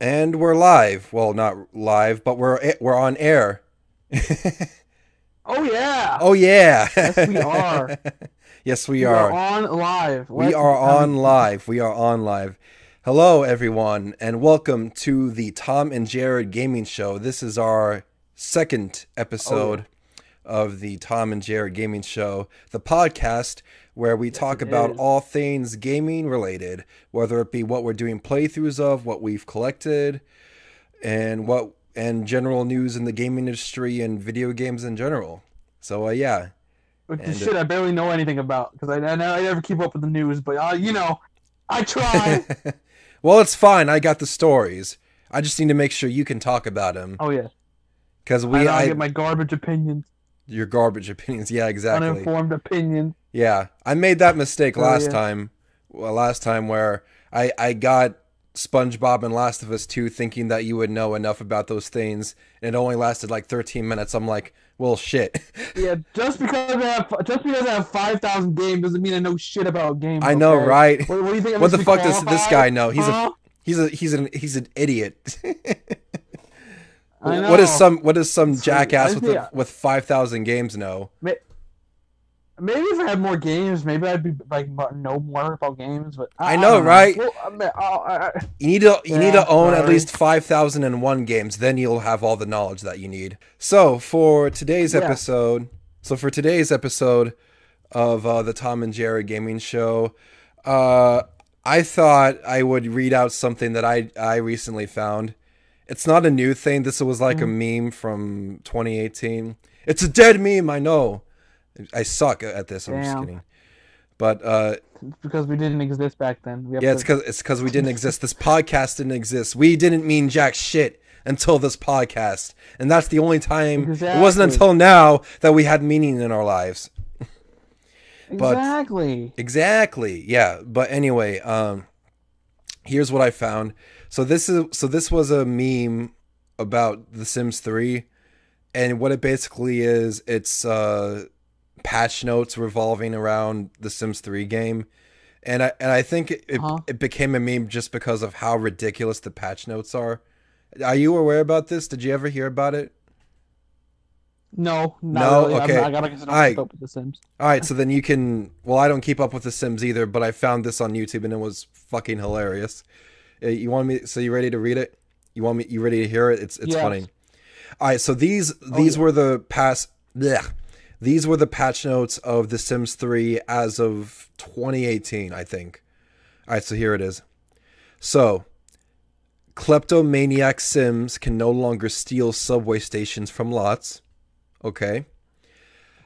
And we're live. Well, not live, but we're we're on air. Oh yeah. Oh yeah. Yes, we are. yes, we, we are. are on live. We Let's- are um, on live. We are on live. Hello, everyone, and welcome to the Tom and Jared Gaming Show. This is our second episode of the Tom and Jared Gaming Show, the podcast where we talk about is. all things gaming related, whether it be what we're doing playthroughs of, what we've collected, and what and general news in the gaming industry and video games in general. So, uh, yeah, Which uh, shit I barely know anything about because I, I, never- I never keep up with the news. But uh, you know, I try. well, it's fine. I got the stories. I just need to make sure you can talk about them oh yeah. because We we, I I, get my garbage opinions, your garbage opinions. Yeah, exactly. uninformed opinions. Yeah, I made that mistake Oh, last yeah. time. Well, last time where I I got SpongeBob and Last of Us 2 thinking that you would know enough about those things, and it only lasted like 13 minutes. I'm like, well, shit. Yeah, just because I have just because I have five thousand games doesn't mean I know shit about games. I know, okay? right? What, what do you think? What the fuck does this guy know? He's a he's a he's an he's an idiot. What does some what does some So, jackass with a, with 5,000 games know? Maybe if I had more games, maybe I'd be like know more about games. But I, I know, don't right? Well, I mean, I, I, You need to you need to own at least 5001 games then you'll have all the knowledge that you need. So, for today's Yeah. episode, so for today's episode of uh, the Tom and Jerry Gaming Show, uh, I thought I would read out something that I I recently found. It's not a new thing. This was like a meme from 2018. It's a dead meme, I know. I suck at this. I'm just kidding. But uh, because we didn't exist back then. We have yeah, it's because it's because we didn't exist. This podcast didn't exist. We didn't mean jack shit until this podcast, and that's the only time. It wasn't until now that we had meaning in our lives. but- exactly. Exactly. Yeah. But anyway, um, here's what I found. So this is so this was a meme about The Sims 3, and what it basically is, it's uh, patch notes revolving around the Sims 3 game, and I and I think it, it, Uh-huh. it became a meme just because of how ridiculous the patch notes are. Are you aware about this? Did you ever hear about it? No, not No? really. I'm Okay. not- I gotta get to Alright. know with The Sims. All right, so then you can. Well, I don't keep up with The Sims either, but I found this on YouTube and it was fucking hilarious. Uh, You want me? So you ready to read it? You want me? You ready to hear it? It's it's Yes. funny. All right, so these these yeah. were the past. Blech. These were the patch notes of The Sims 3 as of 2018, I think. All right, so here it is. So, kleptomaniac Sims can no longer steal subway stations from lots. Okay.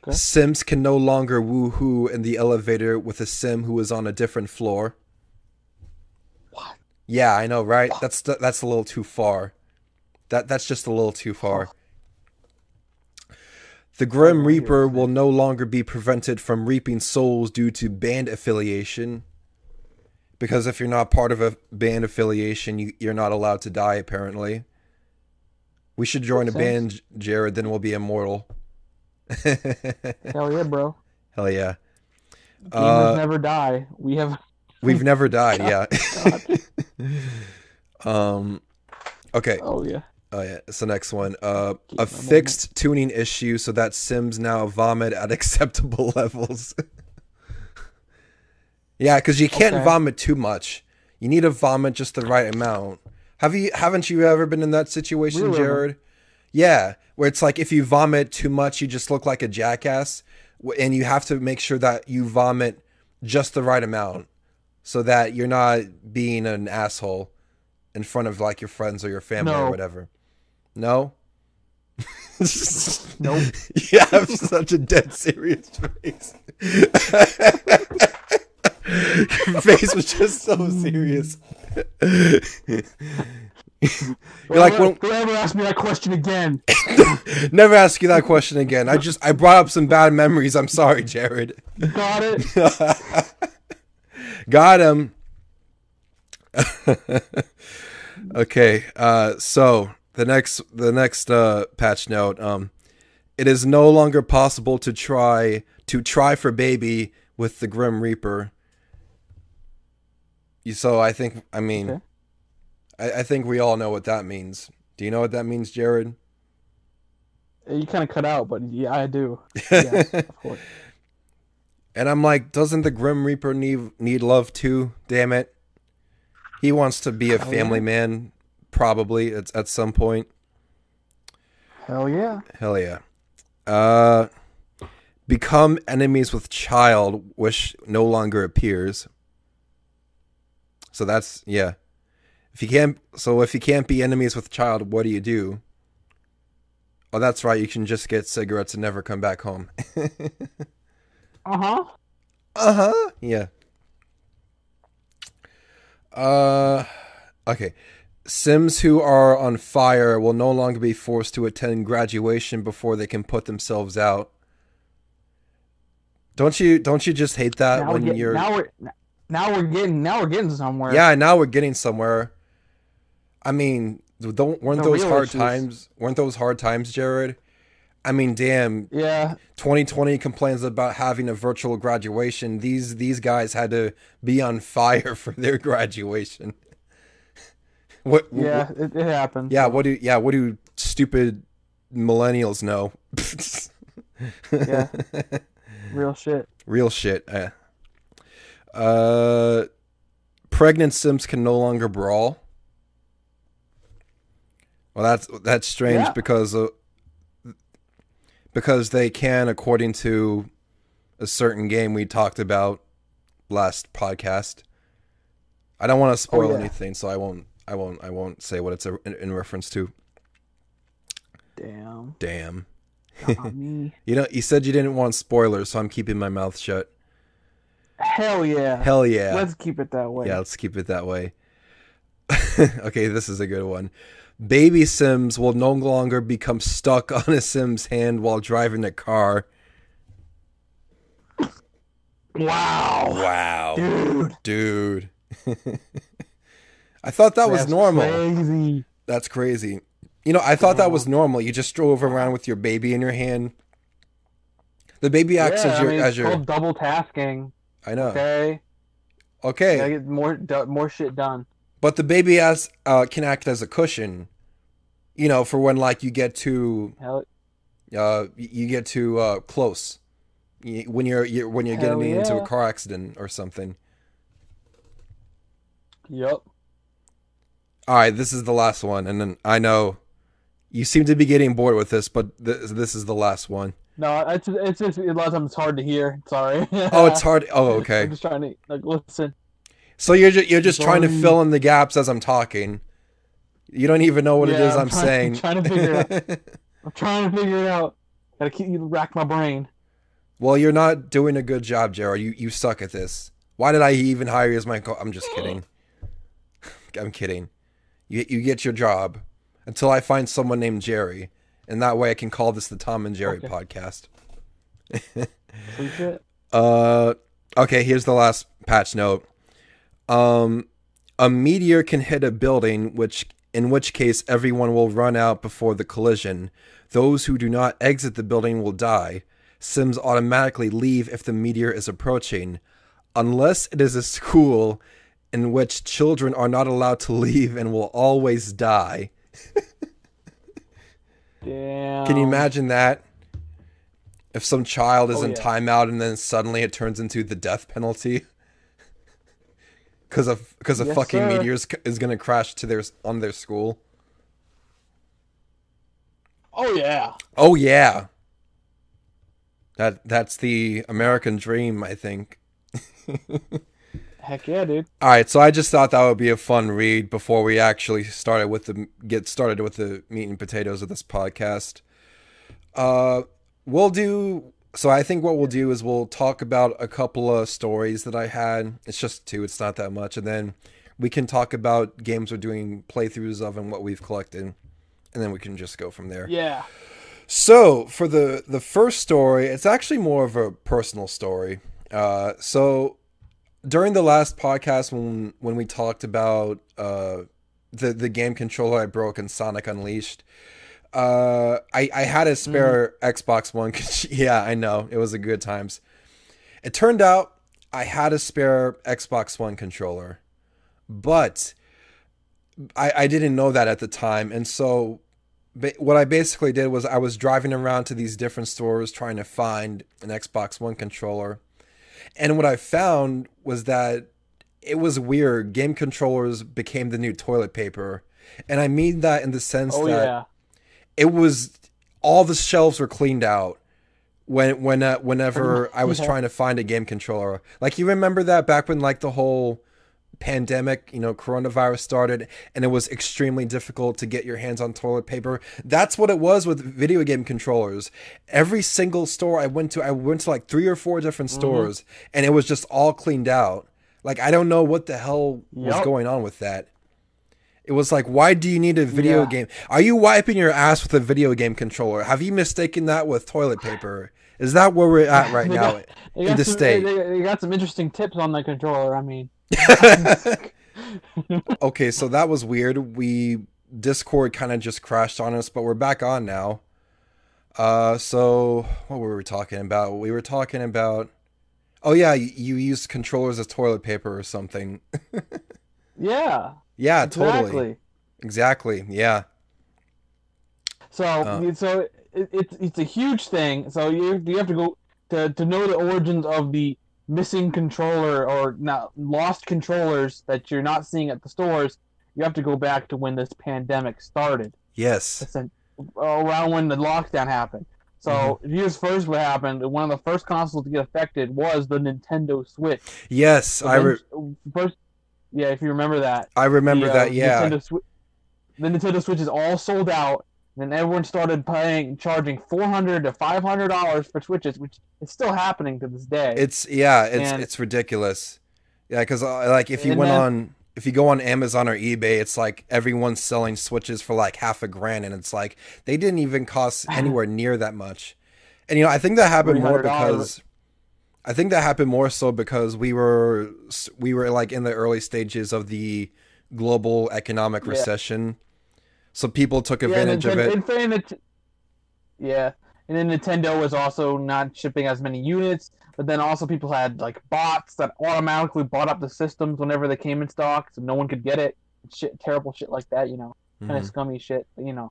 Okay. Sims can no longer woohoo in the elevator with a Sim who is on a different floor. What? Yeah, I know, right? That's that's a little too far. That that's just a little too far. The Grim Oh, Reaper will no longer be prevented from reaping souls due to band affiliation. Because if you're not part of a band affiliation, you, you're not allowed to die, apparently. We should join a sense. band, Jared, then we'll be immortal. Hell yeah, bro. Hell yeah. Gamers Uh, never die. We have. We've never died, yeah. Um okay. Oh yeah. Oh yeah, it's the next one. Uh, a fixed tuning issue so that Sims now vomit at acceptable levels. yeah, because you can't Okay. vomit too much. You need to vomit just the right amount. Have you? Haven't you ever been in that situation, Really? Jared? Yeah, where it's like if you vomit too much, you just look like a jackass, and you have to make sure that you vomit just the right amount, so that you're not being an asshole in front of like your friends or your family or whatever. No. Nope. you have such a dead serious face. Your face was just so serious. You're like, don't, well, ever, ask me that question again. never ask you that question again. I just I brought up some bad memories. I'm sorry, Jared. Got it. Got him. okay, uh, so the next the next uh, patch note. Um, it is no longer possible to try to try for baby with the Grim Reaper. You- So I think I mean, Okay. I, I think we all know what that means. Do you know what that means, Jared? You kind of cut out, but yeah, I do. Yes, of course. And I'm like, doesn't the Grim Reaper need need love too? Damn it. He wants to be a family man, probably at, at some point. Hell yeah. Hell yeah. Uh, become enemies with child, which no longer appears. So that's yeah. If you can't, so if you can't be enemies with child, what do you do? Oh, that's right. You can just get cigarettes and never come back home. Uh huh. Uh huh. Yeah. Uh, okay. Sims who are on fire will no longer be forced to attend graduation before they can put themselves out. Don't you? Don't you just hate that Now we're when getting. you're? Now we're. Now we're getting. Now we're getting somewhere. Yeah, now we're getting somewhere. I mean, don't weren't The those hard issues. times? Weren't those hard times, Jared? I mean, damn. Yeah. 2020 complains about having a virtual graduation. These these guys had to be on fire for their graduation. What? Yeah. what- It, it happens. yeah. What do? Yeah. What do stupid millennials know? Yeah. Real shit. Real shit. Uh, uh, pregnant Sims can no longer brawl. Well, that's that's strange Yeah. because uh, because they can, according to a certain game we talked about last podcast. I don't want to spoil yeah. anything, so I won't. I won't. I won't say what it's a, in, in reference to. Damn. Damn. Me. You know, you said you didn't want spoilers, so I'm keeping my mouth shut. Hell yeah. Hell yeah. Let's keep it that way. Yeah, let's keep it that way. okay, this is a good one. Baby Sims will no longer become stuck on a Sim's hand while driving a car. Wow. Wow. Dude. Dude. I thought that was That's normal. Crazy. That's crazy. You know, I thought that was normal. You just drove around with your baby in your hand. The baby acts yeah, as your I mean, as your double tasking. I know. Okay. Okay. Gotta get more more shit done. But the baby ass uh, can act as a cushion. You know, for when like you get too Hell. uh, you get too uh, close when you're, you're when you're Hell getting into a car accident or something. Yep. All right, this is the last one, and then I know you seem to be getting bored with this, but this this is the last one. No, it's it's just a lot of times it's hard to hear. Sorry. Oh, it's hard. Oh, okay. I'm just trying to like listen. So you're just, you're just trying to fill in the gaps as I'm talking. You don't even know what it Yeah, is I'm saying. I'm trying- saying. trying to figure it out. I'm trying to figure it out. Gotta keep you rack my brain. well, you're not doing a good job, Jared. You you suck at this. Why did I even hire you as my co- I'm just kidding. I'm kidding. You you get your job until I find someone named Jerry, and that way I can call this the Tom and Jerry Okay. podcast. Uh, okay. Here's the last patch note. Um, a meteor can hit a building, which in which case everyone will run out before the collision. Those who do not exit the building will die. Sims automatically leave if the meteor is approaching, unless it is a school in which children are not allowed to leave and will always die. Damn. Can you imagine that? If some child is Oh, in yeah. timeout and then suddenly it turns into the death penalty because of because a Yes, fucking sir. meteor is, is gonna crash to their on their school. Oh yeah. Oh yeah, that that's the American dream, I think. Heck yeah, dude. All right, so I just thought that would be a fun read before we actually started with the get started with the meat and potatoes of this podcast. Uh, we'll do. So I think what we'll do is we'll talk about a couple of stories that I had. It's just two. It's not that much, and then we can talk about games we're doing playthroughs of and what we've collected, and then we can just go from there. Yeah. So for the the first story, it's actually more of a personal story. Uh, so during the last podcast, when when we talked about uh, the the game controller I broke in Sonic Unleashed, uh, I I had a spare Xbox One. yeah, I know it was a good times. It turned out I had a spare Xbox One controller, but I, I didn't know that at the time, and so what I basically did was I was driving around to these different stores trying to find an Xbox One controller, and what I found was that it was weird. Game controllers became the new toilet paper, and I mean that in the sense Oh that yeah. it was all the shelves were cleaned out when when uh, whenever I was trying to find a game controller. Like you remember that back when like the whole pandemic, you know, coronavirus started and it was extremely difficult to get your hands on toilet paper. That's what it was with video game controllers. Every single store I went to, I went to like three or four different Mm-hmm. stores and it was just all cleaned out. Like I don't know what the hell was going on with that. It was like, why do you need a video Yeah. game? Are you wiping your ass with a video game controller? Have you mistaken that with toilet paper? Is that where we're at right now got- in the some, state? They, they got some interesting tips on the controller. I mean, okay, so that was weird. We Discord kind of just crashed on us, but we're back on now. Uh, so what were we talking about? We were talking about. Oh yeah, you, you used controllers as toilet paper or something. yeah, yeah, exactly. totally, exactly. Yeah, So, Uh. so it, it's it's a huge thing. So you you have to go to to know the origins of the missing controller or not lost controllers that you're not seeing at the stores. You have to go back to when this pandemic started. yes, an- around when the lockdown happened. So Mm-hmm. here's first what happened. One of the first consoles to get affected was the Nintendo Switch. yes. So I re- first, yeah, if you remember that. I remember the, uh, that. Yeah, Nintendo Swi- the Nintendo Switch is all sold out. Then everyone started paying, charging four hundred to five hundred dollars for Switches, which is still happening to this day. It's yeah, it's And- it's ridiculous. Yeah, because uh, like if you went then- on if you go on Amazon or eBay, it's like everyone's selling switches for like half a grand, and it's like they didn't even cost anywhere near that much. And you know, I think that happened more because I think that happened more so because we were we were like in the early stages of the global economic Yeah. So people took Yeah, advantage of it. and for Nint- yeah, and then Nintendo was also not shipping as many units, but then also people had like bots that automatically bought up the systems whenever they came in stock, so no one could get it. Shit, terrible shit like that, you know. kind of Mhm. scummy shit, you know.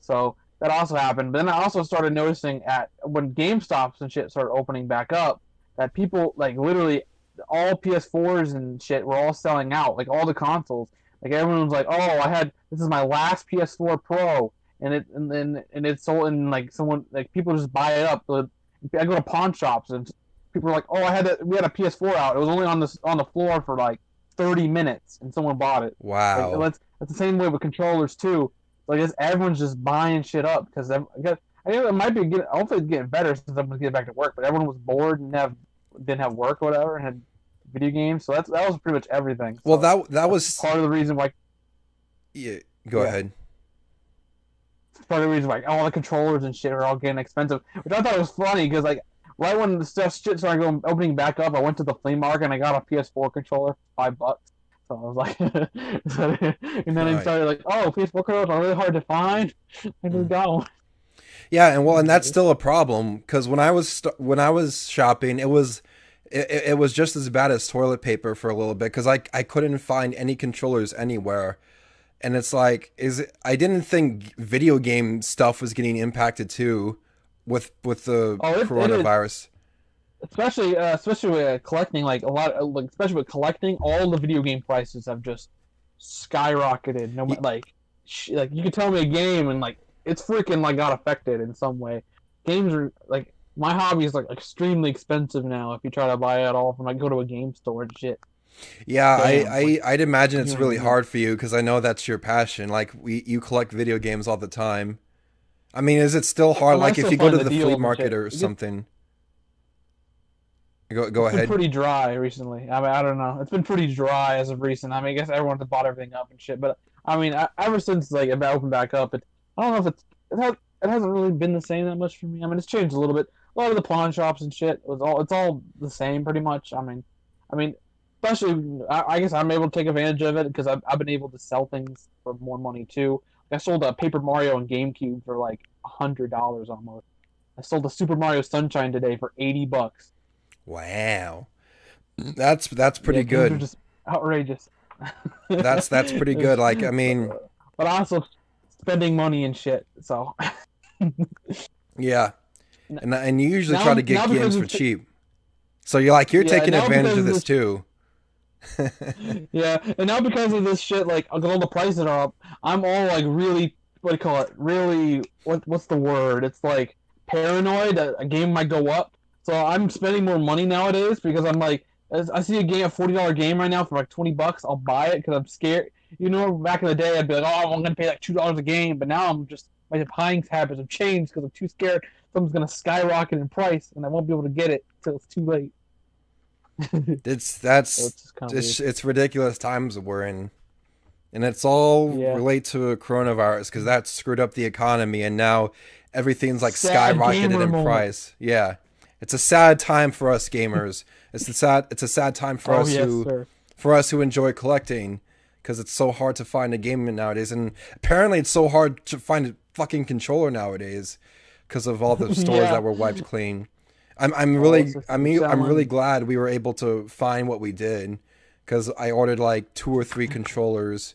So that also happened. But then I also started noticing at when GameStops and shit started opening back up that people like literally all PS4s and shit were all selling out, like all the consoles. Like everyone was like, "Oh, I had this is my last PS4 Pro," and it and then and it's sold and like someone like people just buy it up. I go to pawn shops and people are like, "Oh, I had a, we had a PS4 out. It was only on this on the floor for like 30 minutes, and someone bought it." Wow. Like, that's, that's the same way with controllers too. Like it's, everyone's just buying shit up because I guess it might be getting. Hopefully, it's getting better since everyone's getting back to work. But everyone was bored and have didn't have work or whatever and had video games. So that's that was pretty much everything. well, that that was part of the reason why. yeah. Go Yeah. ahead. Part of the reason why all the controllers and shit are all getting expensive. Which I thought was funny because like right when the stuff shit started going opening back up, I went to the flea market and I got a PS4 controller, for five bucks. So I was like, and then I started like, oh, PS4 controllers are really hard to find. I just Mm. got one. Yeah, and well, and that's still a problem because when I was st- when I was shopping, it was it, it it was just as bad as toilet paper for a little bit because I I couldn't find any controllers anywhere, and it's like is it, I didn't think video game stuff was getting impacted too with with the Oh, it- it coronavirus. especially uh, especially with uh, collecting like a lot of, like especially with collecting all the video game prices have just skyrocketed. No like sh- like you could tell me a game and like it's freaking like got affected in some way. Games are like my hobby is like extremely expensive now if you try to buy it all from like go to a game store and shit Yeah, I, I I'd imagine it's really hard for you because I know that's your passion. Like we you collect video games all the time. I mean, is it still hard? Well, I like if you go to the the flea market or something. Go go it's ahead. been pretty dry recently i mean i don't know it's been pretty dry as of recent i mean i guess everyone's bought everything up and shit but i mean I, ever since like it opened back up it i don't know if it's it, has, it hasn't really been the same that much for me i mean it's changed a little bit a lot of the pawn shops and shit was all it's all the same pretty much i mean i mean especially i, I guess i'm able to take advantage of it because I've, I've been able to sell things for more money too i sold a paper mario and gamecube for like a hundred dollars almost i sold a super mario sunshine today for 80 bucks Wow, that's that's pretty Yeah, good. just outrageous. That's that's pretty good. Like I mean, but also spending money and shit. So yeah, and and you usually Now- try to get games for cheap. So you're like you're Yeah, taking advantage of this it's- too. yeah, and now because of this shit, like all the prices are up, I'm all like really what do you call it? Really, what what's the word? It's like paranoid that a game might go up. So I'm spending more money nowadays because I'm like, as I see a game, a forty dollar game right now for like twenty bucks, I'll buy it because I'm scared. You know, back in the day, I'd be like, oh, I'm gonna pay like two dollars a game, but now I'm just my buying habits have changed because I'm too scared something's gonna skyrocket in price and I won't be able to get it till it's too late. It's So that's it's kind of it's, it's ridiculous times we're in and it's all Yeah. relate to coronavirus because that screwed up the economy and now everything's like Sad skyrocketed in moment. price yeah it's a sad time for us gamers it's a sad it's a sad time for oh us yes, who sir. for us who enjoy collecting because it's so hard to find a game nowadays and apparently it's so hard to find a fucking controller nowadays because of all the stores Yeah. that were wiped clean i'm, I'm Oh, really i mean i'm really glad we were able to find what we did because i ordered like two or three controllers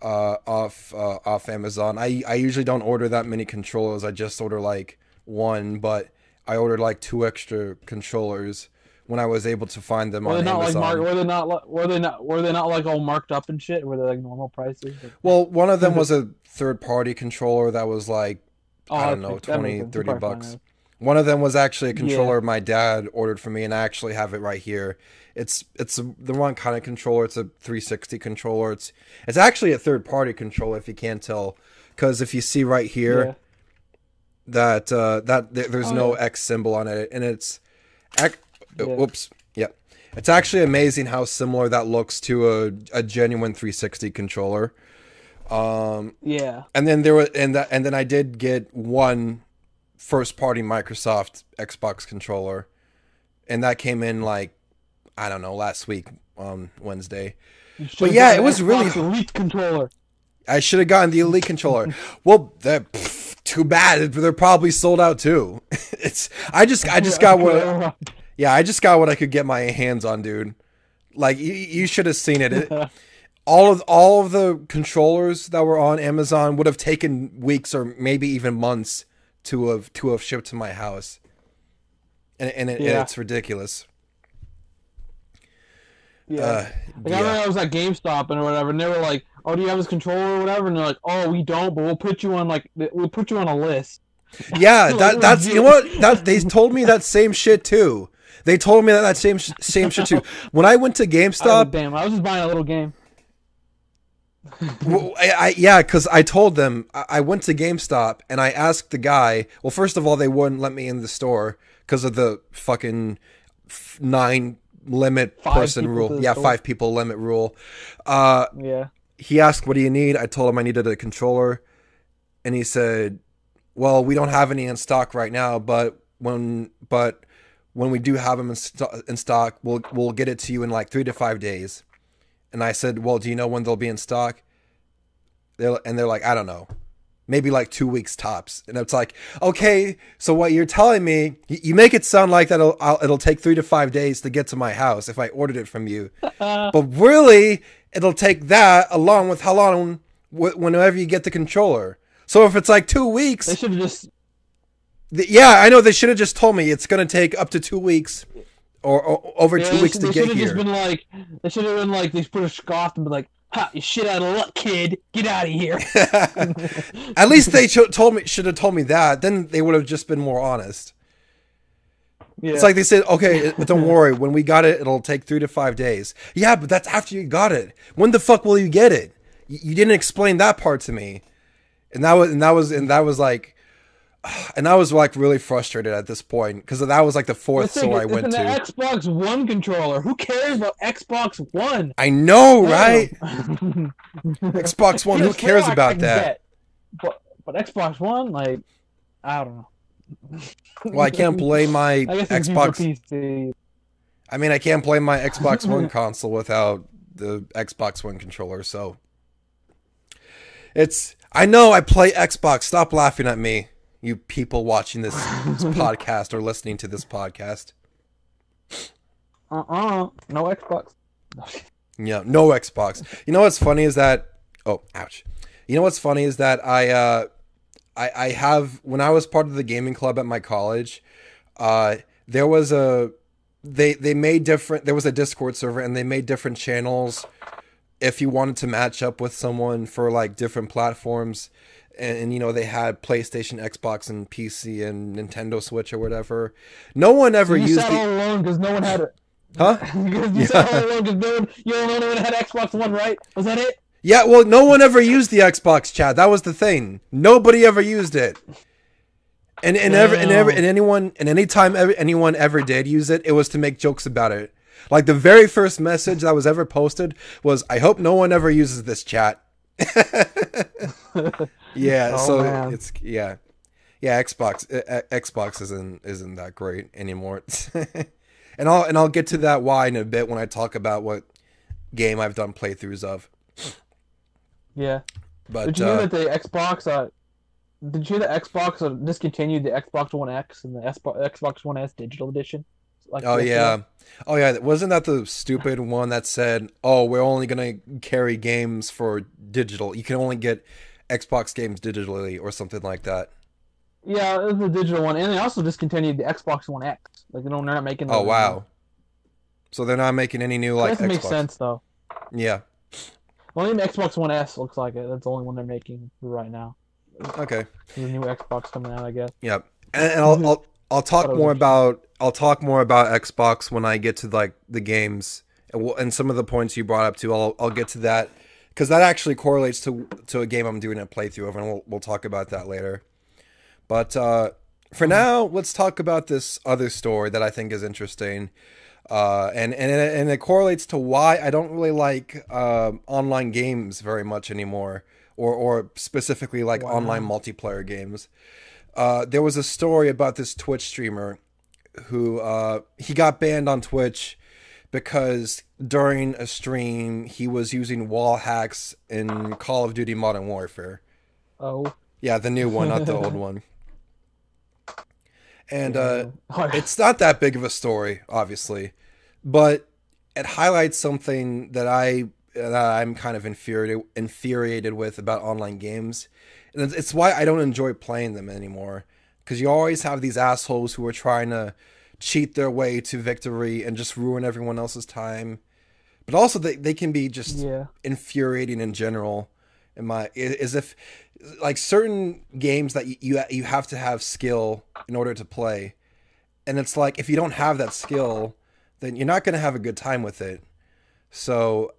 uh, off uh, off amazon I, I usually don't order that many controllers i just order like one but i ordered like two extra controllers when i was able to find them Were on not like amazon mark? Were they not? Were they not? Were they not like all marked up and shit? Were they like normal prices? Like- Well, one of them was a third party controller that was like Oh, I don't know, that 20, 30 bucks. one of them was actually a Yeah. controller my dad ordered for me and I actually have it right here. It's it's the wrong kind of controller. It's a 360 controller. It's it's actually a third party controller if you can't tell cuz if you see right here it. that uh that there, there's Oh, no yeah. X symbol on it and it's ac- uh, Yeah. whoops. Yeah. It's actually amazing how similar that looks to a a genuine 360 controller. Um Yeah. and then there was and that and then I did get one first party Microsoft Xbox controller, and that came in like I don't know last week on Wednesday. But yeah, it was really- Elite controller. I should have gotten the Elite controller. Well, that pff, too bad. They're probably sold out too. it's I just I just got what yeah I just got what I could get my hands on, dude. Like you, you should have seen it. it all of all of the controllers that were on Amazon would have taken weeks or maybe even months to have to have shipped to my house, and and, it, and it's ridiculous. yeah. Uh, Like, I remember yeah. I was at GameStop and or whatever, and they were like, "Oh, do you have this controller or whatever?" And they're like, "Oh, we don't, but we'll put you on like we'll put you on a list." yeah, that that's you know what that they told me that same shit too. They told me that, that same sh- same shit too. When I went to GameStop, damn, I was just buying a little game. Well, I, I yeah, because I told them I, I went to GameStop and I asked the guy. Well, first of all, they wouldn't let me in the store because of the fucking nine limit Five person rule. Yeah, store. five people limit rule. Uh, Yeah. he asked, "What do you need?" I told him I needed a controller, and he said, "Well, we don't have any in stock right now, but when but when we do have them in, sto- in stock, we'll we'll get it to you in like three to five days." And I said, "Well, do you know when they'll be in stock?" They're and they're like, "I don't know." Maybe like two weeks tops, and it's like, okay, so what you're telling me, you, you make it sound like that it'll, I'll, it'll take three to five days to get to my house if I ordered it from you, but really, it'll take that along with how long wh- whenever you get the controller. So if it's like two weeks, They should have just yeah, I know they should have just told me it's gonna take up to two weeks or, or over yeah, two they weeks to they should have just been like they should have been like they put a scoff and be like, "Ha, you shit out of luck, kid. Get out of here." At least they told me should have told me that. Then they would have just been more honest. Yeah. It's like they said, okay, it- don't worry. When we got it, it'll take three to five days. Yeah, but that's after you got it. When the fuck will you get it? You, you didn't explain that part to me, and that was and that was and that was like, and I was like really frustrated at this point because that was like the fourth store I went an to. Xbox One controller. Who cares about Xbox One? I know, right? Xbox One. Who PS4 cares about that? But but Xbox One, like, I don't know. Well, I can't play my I Xbox. PC. I mean, I can't play my Xbox One console without the Xbox One controller, so it's I know I play Xbox. Stop laughing at me, you people watching this, this podcast or listening to this podcast. Uh uh no Xbox. Yeah, no Xbox. You know what's funny is that oh, ouch. You know what's funny is that I uh I I have when I was part of the gaming club at my college, uh there was a they they made different there was a Discord server and they made different channels if you wanted to match up with someone for like different platforms and, and, you know they had PlayStation, Xbox, and PC and Nintendo Switch or whatever. No one ever So you used sat the all alone because no one had it. huh? You sat all alone because no one, you don't know no one had Xbox One, right? Was that it? Yeah, well, no one ever used the Xbox chat. That was the thing. Nobody ever used it. And and ever and ever and anyone and anytime ever, anyone ever did use it, it was to make jokes about it. Like the very first message that was ever posted was, "I hope no one ever uses this chat." yeah, Oh, so man. it's yeah, yeah. Xbox uh, uh, Xbox isn't isn't that great anymore. and I'll and I'll get to that why in a bit when I talk about what game I've done playthroughs of. Yeah. But Did you uh, hear that the Xbox? Uh, did you hear that Xbox uh, discontinued the Xbox One X and the Xbox One S digital edition? Like Oh yeah. Oh yeah, wasn't that the stupid one that said, "Oh, we're only to carry games for digital. You can only get Xbox games digitally or something like that." Yeah, it was the digital one, and they also discontinued the Xbox One X. Like they don't, they're not making. Oh wow. anymore. So they're not making any new like That makes sense though. Yeah. Only the Xbox One S looks like it. That's the only one they're making right now. Okay. There's a new Xbox coming out, I guess. Yep. And, and I'll, mhm. I'll I'll talk Thought it was more about I'll talk more about Xbox when I get to like the games and, and some of the points you brought up too. I'll I'll get to that because that actually correlates to to a game I'm doing a playthrough of, and we'll we'll talk about that later. But uh, for now, let's talk about this other story that I think is interesting. Uh, and and it, and it correlates to why I don't really like um online games very much anymore, or or specifically like Wow. online multiplayer games. Uh, there was a story about this Twitch streamer who uh, he got banned on Twitch because during a stream he was using wall hacks in Call of Duty Modern Warfare. Oh. Yeah, the new one, not the old one. And uh, it's not that big of a story, obviously, but it highlights something that I that I'm kind of infuriated infuriated with about online games, and it's, it's why I don't enjoy playing them anymore. Because you always have these assholes who are trying to cheat their way to victory and just ruin everyone else's time. But also, they, they can be just yeah. infuriating in general in my is if like certain games that you, you have to have skill in order to play and it's like if you don't have that skill then you're not going to have a good time with it so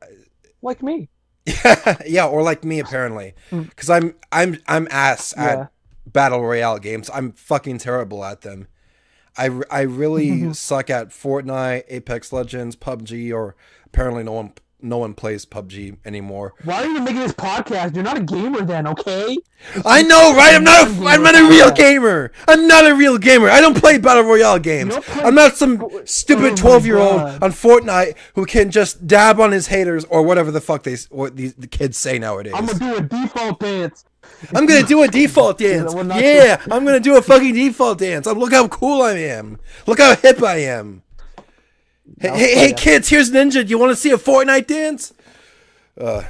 Like me. yeah yeah, or like me apparently Mm. cuz i'm i'm i'm ass Yeah. at battle royale games i'm fucking terrible at them i i really mm-hmm. suck at fortnite apex legends pubg or apparently no one no one plays pubg anymore Why are you even making this podcast? You're not a gamer then, okay? I know, right? I'm not. A, I'm not a real gamer. I'm not a real gamer. I don't play battle royale games. I'm not some Oh stupid twelve year old on Fortnite who can just dab on his haters or whatever the fuck they what these the kids say nowadays. I'm gonna do a default dance. I'm gonna do a default dance. Yeah, I'm gonna do a fucking default dance. Um, look how cool I am. Look how hip I am. Hey, No, hey, hey kids, here's Ninja. Do you want to see a Fortnite dance? Uh,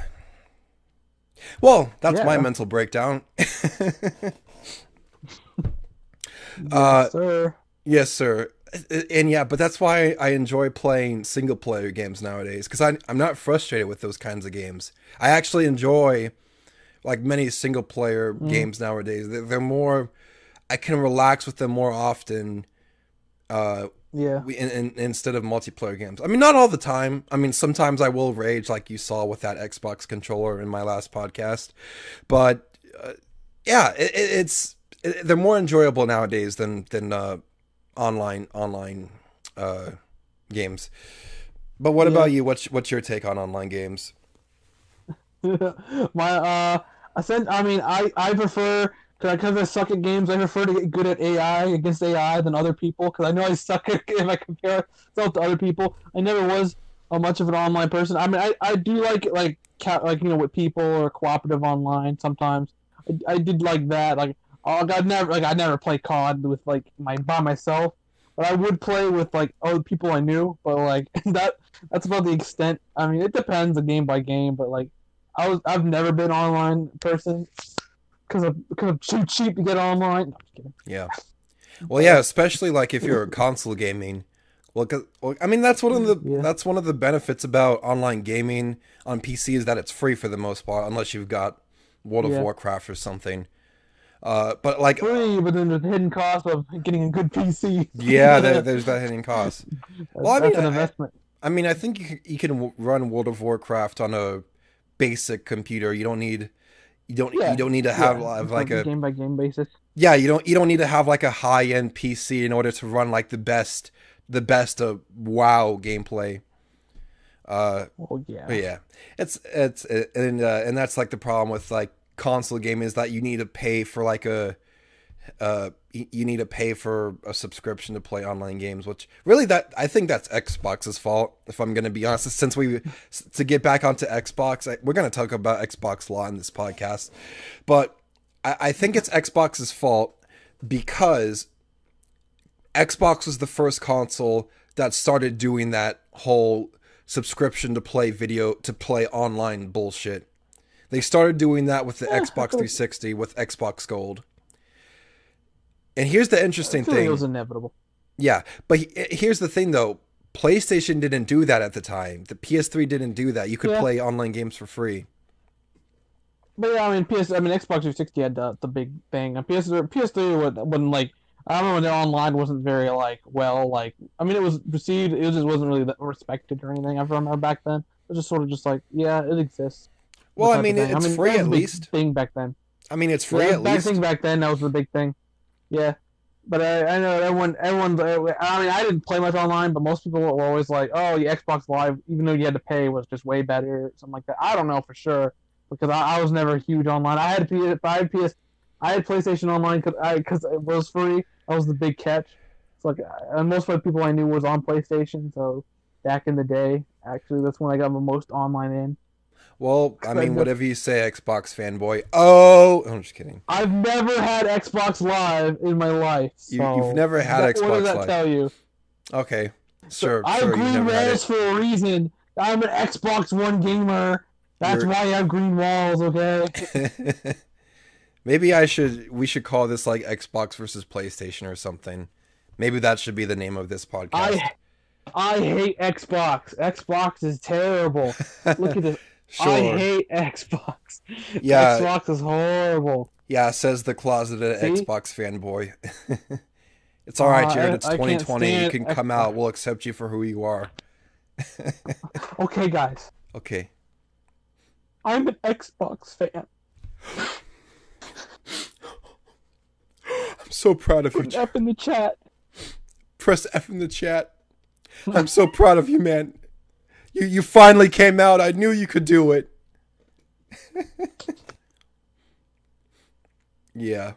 well, that's Yeah. my mental breakdown. Uh, sir. Yes, sir. And yeah, but that's why I enjoy playing single player games nowadays because I'm not frustrated with those kinds of games. I actually enjoy like many single player games nowadays. They're, they're more, I can relax with them more often uh, Yeah. we- in, in, instead of multiplayer games. I mean, not all the time. I mean, sometimes I will rage like you saw with that Xbox controller in my last podcast. But uh, yeah, it, it's it, they're more enjoyable nowadays than than uh, online online uh, games. But what Yeah. about you? What's what's your take on online games? My uh, I said I mean I I prefer because I suck at games. I prefer to get good at AI against AI than other people because I know I suck at if I compare myself to other people. I never was a much of an online person. I mean I, I do like like like you know with people or cooperative online sometimes. I, I did like that like oh, I never like I never play COD with like my by myself. but I would play with like other people I knew. But like that, that's about the extent. I mean, it depends, a game by game. But like, I was, I've never been online person because of because of too cheap to get online. No, I'm kidding. Yeah. Well, yeah, especially like if you're console gaming. Well, well, I mean that's one of the Yeah. that's one of the benefits about online gaming on PC is that it's free for the most part, unless you've got World of Yeah. Warcraft or something. Uh, but like, Free, but then there's the hidden cost of getting a good PC. yeah, there, there's that hidden cost. Well, I that's mean, an I- investment. I mean, I think you can, you can run World of Warcraft on a basic computer. You don't need you don't Yeah, you don't need to have Yeah, like a game by game basis. yeah you don't you don't need to have like a high end PC in order to run like the best the best of WoW gameplay. Uh, Oh yeah. yeah, it's it's and uh, and that's like the problem with like console gaming is that you need to pay for like a uh you need to pay for a subscription to play online games which really that i think that's xbox's fault if i'm gonna be honest. Since we to get back onto xbox I, we're gonna talk about xbox law in this podcast. But I, I think it's xbox's fault because xbox was the first console that started doing that whole subscription to play video to play online bullshit. They started doing that with the xbox 360 with xbox gold and here's the I interesting thing it was inevitable. yeah, but he- eh, here's the thing though. PlayStation didn't do that at the time. The PS3 didn't do that. You could Yeah. play online games for free. But yeah, I mean, PS, I mean, Xbox 360 had the, the big thing. And PS3, PS3 would- wasn't like, I remember when the online wasn't very like well, like, I mean, it was received, it just wasn't really respected or anything. I remember back then, it was just sort of just like, yeah, it exists. Well, I mean, it's free that was at least. Thing back then. I mean, it's free yeah, at least. thing back then, that was the big thing. Yeah. But I, I know everyone, everyone. I mean, I didn't play much online, but most people were always like, "Oh, the Xbox Live, even though you had to pay, was just way better, something like that." I don't know for sure because I, I was never huge online. I had PS, I had PS, I had PlayStation Online because it was free. That was the big catch. It's like, uh, most of the people I knew was on PlayStation. So back in the day, actually, that's when I got the most online in. Well, I mean, whatever you say, Xbox fanboy. Oh, I'm just kidding. I've never had Xbox Live in my life. You- So you've never had that- What Xbox does that Live. tell you? Okay, sure, I sure. have You green walls for a reason. I'm an Xbox One gamer. That's You're- why I have green walls. Okay. Maybe I should. We should call this like Xbox versus PlayStation or something. Maybe that should be the name of this podcast. I I hate Xbox. Xbox is terrible. Look at this. sure. I hate Xbox. Yeah. Xbox is horrible. Yeah, says the closeted See? Xbox fanboy. it's all right, Uh, Jared. It's I can't 2020. You can come Xbox. out. We'll accept you for who you are. Okay, guys. Okay. I'm an Xbox fan. I'm so proud of you. Put F in the chat. Press F in the chat. I'm so proud of you, man. You you finally came out. I knew you could do it. yeah.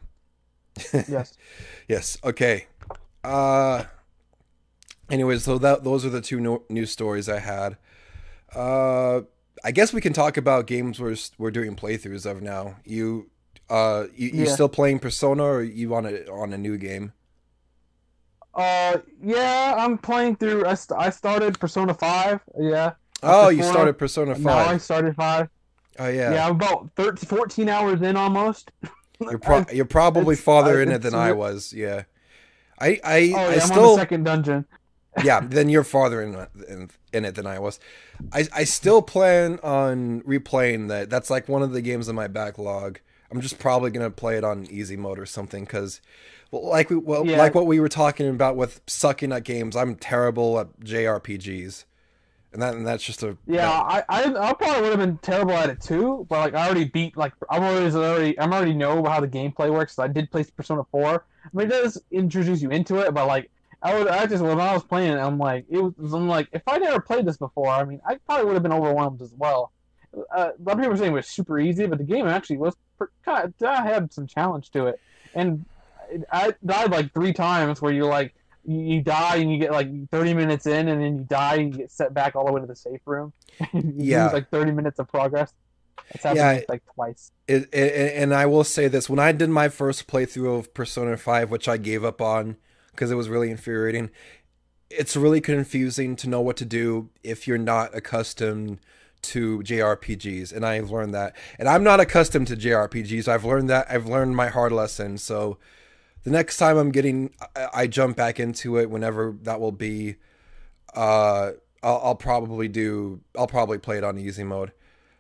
Yes. Yes. Okay. Uh. Anyways, so that those are the two no, news stories I had. Uh, I guess we can talk about games we're we're doing playthroughs of now. You, uh, you, you Yeah. still playing Persona, or you on a on a new game? Uh, yeah, I'm playing through. I, st- I started Persona Five. Yeah. Oh, you four, started Persona Five. Now I started Five. Oh Yeah, yeah. I'm about 13, 14 hours in almost. You're pro- you're probably farther I- in it than I was. Yeah. I I, Oh, yeah, I I'm on the still second dungeon. yeah, then you're farther in, in in it than I was. I I still plan on replaying that. That's like one of the games in my backlog. I'm just probably gonna play it on easy mode or something because, like we well Yeah. like what we were talking about with sucking at games. I'm terrible at JRPGs, and that and that's just a Yeah, I, I I probably would have been terrible at it too, but like I already beat like I'm always already I'm already know how the gameplay works. So I did play Persona Four. I mean, it does introduce you into it, but like I would I just when I was playing it, I'm like it was I'm like if I never played this before, I mean I probably would have been overwhelmed as well. Uh, a lot of people were saying it was super easy, but the game actually was per- kind of had some challenge to it, and I died like three times where you're like you, die and you get like 30 minutes in and then you die and you get set back all the way to the safe room. you Yeah. lose like 30 minutes of progress. That's happened Yeah. like twice. It, it, and I will say this: when I did my first playthrough of Persona Five, which I gave up on because it was really infuriating. It's really confusing to know what to do if you're not accustomed to JRPGs, and I've learned that. And I'm not accustomed to JRPGs. I've learned that. I've learned my hard lesson. So the next time I'm getting, I, I jump back into it, whenever that will be. Uh, I'll, I'll probably do. I'll probably play it on easy mode.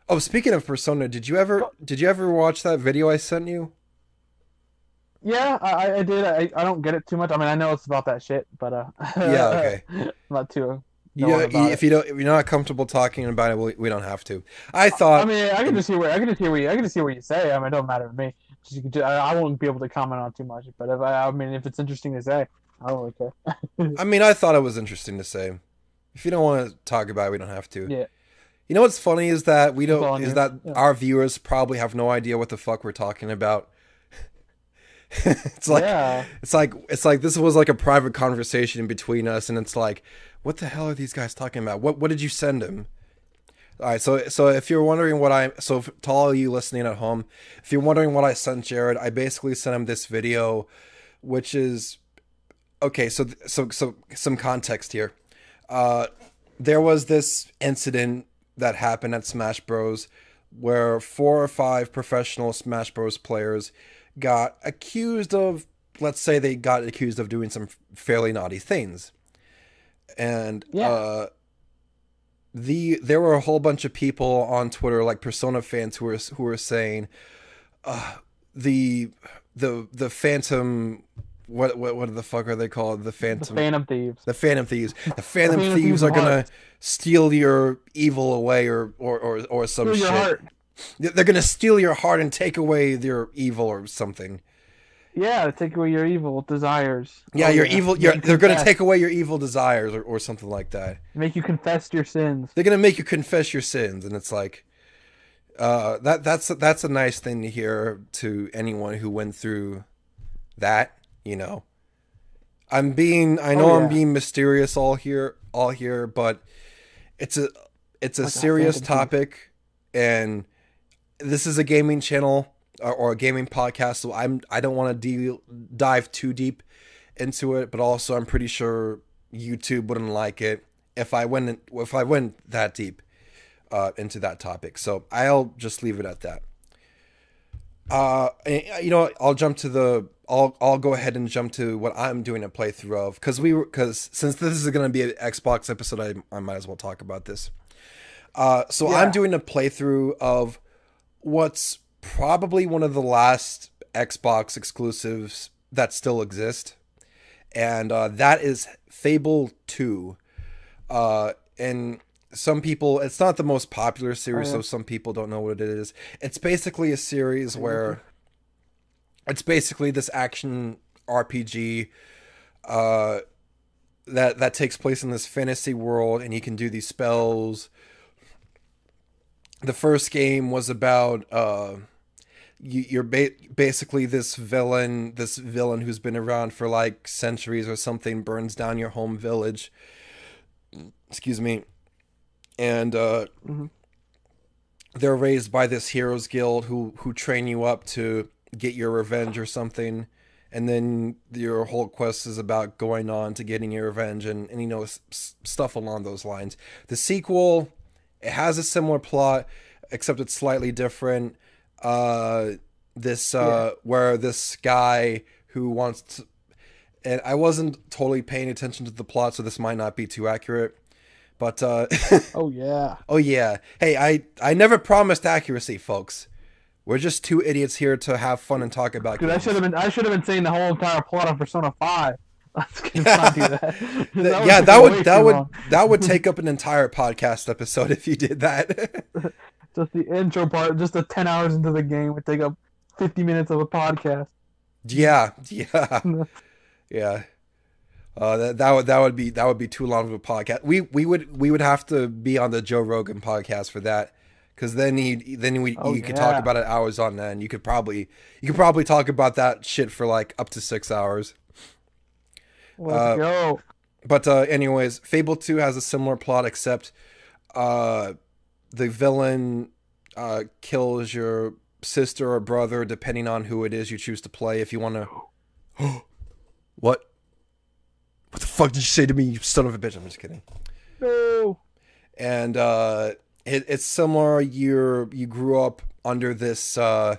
Oh, speaking of Persona, did you ever did you ever watch that video I sent you? Yeah, I, I did. I, I don't get it too much. I mean, I know it's about that shit, but uh, Yeah, okay. not too. About if it. you don't, if you're not comfortable talking about it, we, we don't have to. I thought. I mean, I can just hear what I can just hear what you, I can just hear what you say. I mean, it don't matter to me. Just, you can ju- I, won't be able to comment on too much, but if I, I mean, if it's interesting to say, I don't really care. I mean, I thought it was interesting to say. If you don't want to talk about it, we don't have to. Yeah. You know what's funny is that we don't is that Yeah. our viewers probably have no idea what the fuck we're talking about. it's like yeah, it's like it's like this was like a private conversation between us, and it's like, what the hell are these guys talking about? What what did you send him? All right, so so if you're wondering what I so to all you listening at home, if you're wondering what I sent Jared, I basically sent him this video, which is okay. So so so some context here. Uh, there was this incident that happened at Smash Bros. where four or five professional Smash Bros. players got accused of, let's say, they got accused of doing some fairly naughty things, and Yeah. uh, the there were a whole bunch of people on Twitter, like Persona fans, who were who were saying, uh, the the the Phantom. What, what what the fuck are they called? The the Phantom Phantom Thieves. the Phantom Thieves. The Phantom Phantom Thieves are gonna steal your evil away, or or or, or some Steal shit. They're gonna steal your heart and take away your evil or something. Yeah, take away your evil desires. Yeah, Oh, your evil. Your, Make you they're gonna take away your evil desires or, or something like that. make you confess your sins. They're gonna make you confess your sins, and it's like, uh, that that's that's a nice thing to hear to anyone who went through that. You know, I'm being. I know Oh, I'm being mysterious all here, all here, but it's a it's a Like serious topic, and this is a gaming channel or, or a gaming podcast, so I'm I don't want to deal dive too deep into it, but also I'm pretty sure YouTube wouldn't like it if I went in, if I went that deep uh, into that topic. So I'll just leave it at that. Uh, you know, I'll jump to the. I'll I'll go ahead and jump to what I'm doing a playthrough of because we were because since this is going to be an Xbox episode, I, I might as well talk about this. Uh, so Yeah. I'm doing a playthrough of what's probably one of the last Xbox exclusives that still exist, and uh, that is Fable Two. Uh, and some people, it's not the most popular series, Oh, so some people don't know what it is. It's basically a series where it's basically this action RPG uh, that that takes place in this fantasy world, and you can do these spells. The first game was about uh, you're ba- basically this villain, this villain who's been around for like centuries or something, burns down your home village. Excuse me, and uh, Mhm. they're raised by this heroes guild who who train you up to get your revenge or something and then your whole quest is about going on to getting your revenge and, and you know s- stuff along those lines the sequel it has a similar plot except it's slightly different uh this uh where this guy who wants to and i wasn't totally paying attention to the plot so this might not be too accurate but uh Oh yeah. Oh yeah. Hey, I I never promised accuracy, folks. We're just two idiots here to have fun and talk about Dude, I should have been. I should have been saying the whole entire plot of Persona Five. Let's not do that. That yeah, that would that would long. that would take up an entire podcast episode if you did that. Just the intro part, just the ten hours into the game would take up fifty minutes of a podcast. yeah, yeah, yeah. Uh, that that would that would be that would be too long of a podcast. We we would we would have to be on the Joe Rogan podcast for that, because then he then we Oh, you could talk about it hours on end. You could probably you could probably talk about that shit for like up to six hours. Let's Uh, go. But uh, anyways, Fable Two has a similar plot, except uh, the villain uh, kills your sister or brother, depending on who it is you choose to play. If you want to, what? what the fuck did you say to me, you son of a bitch? I'm just kidding. No. And uh, it, it's similar. You're you grew up under this uh,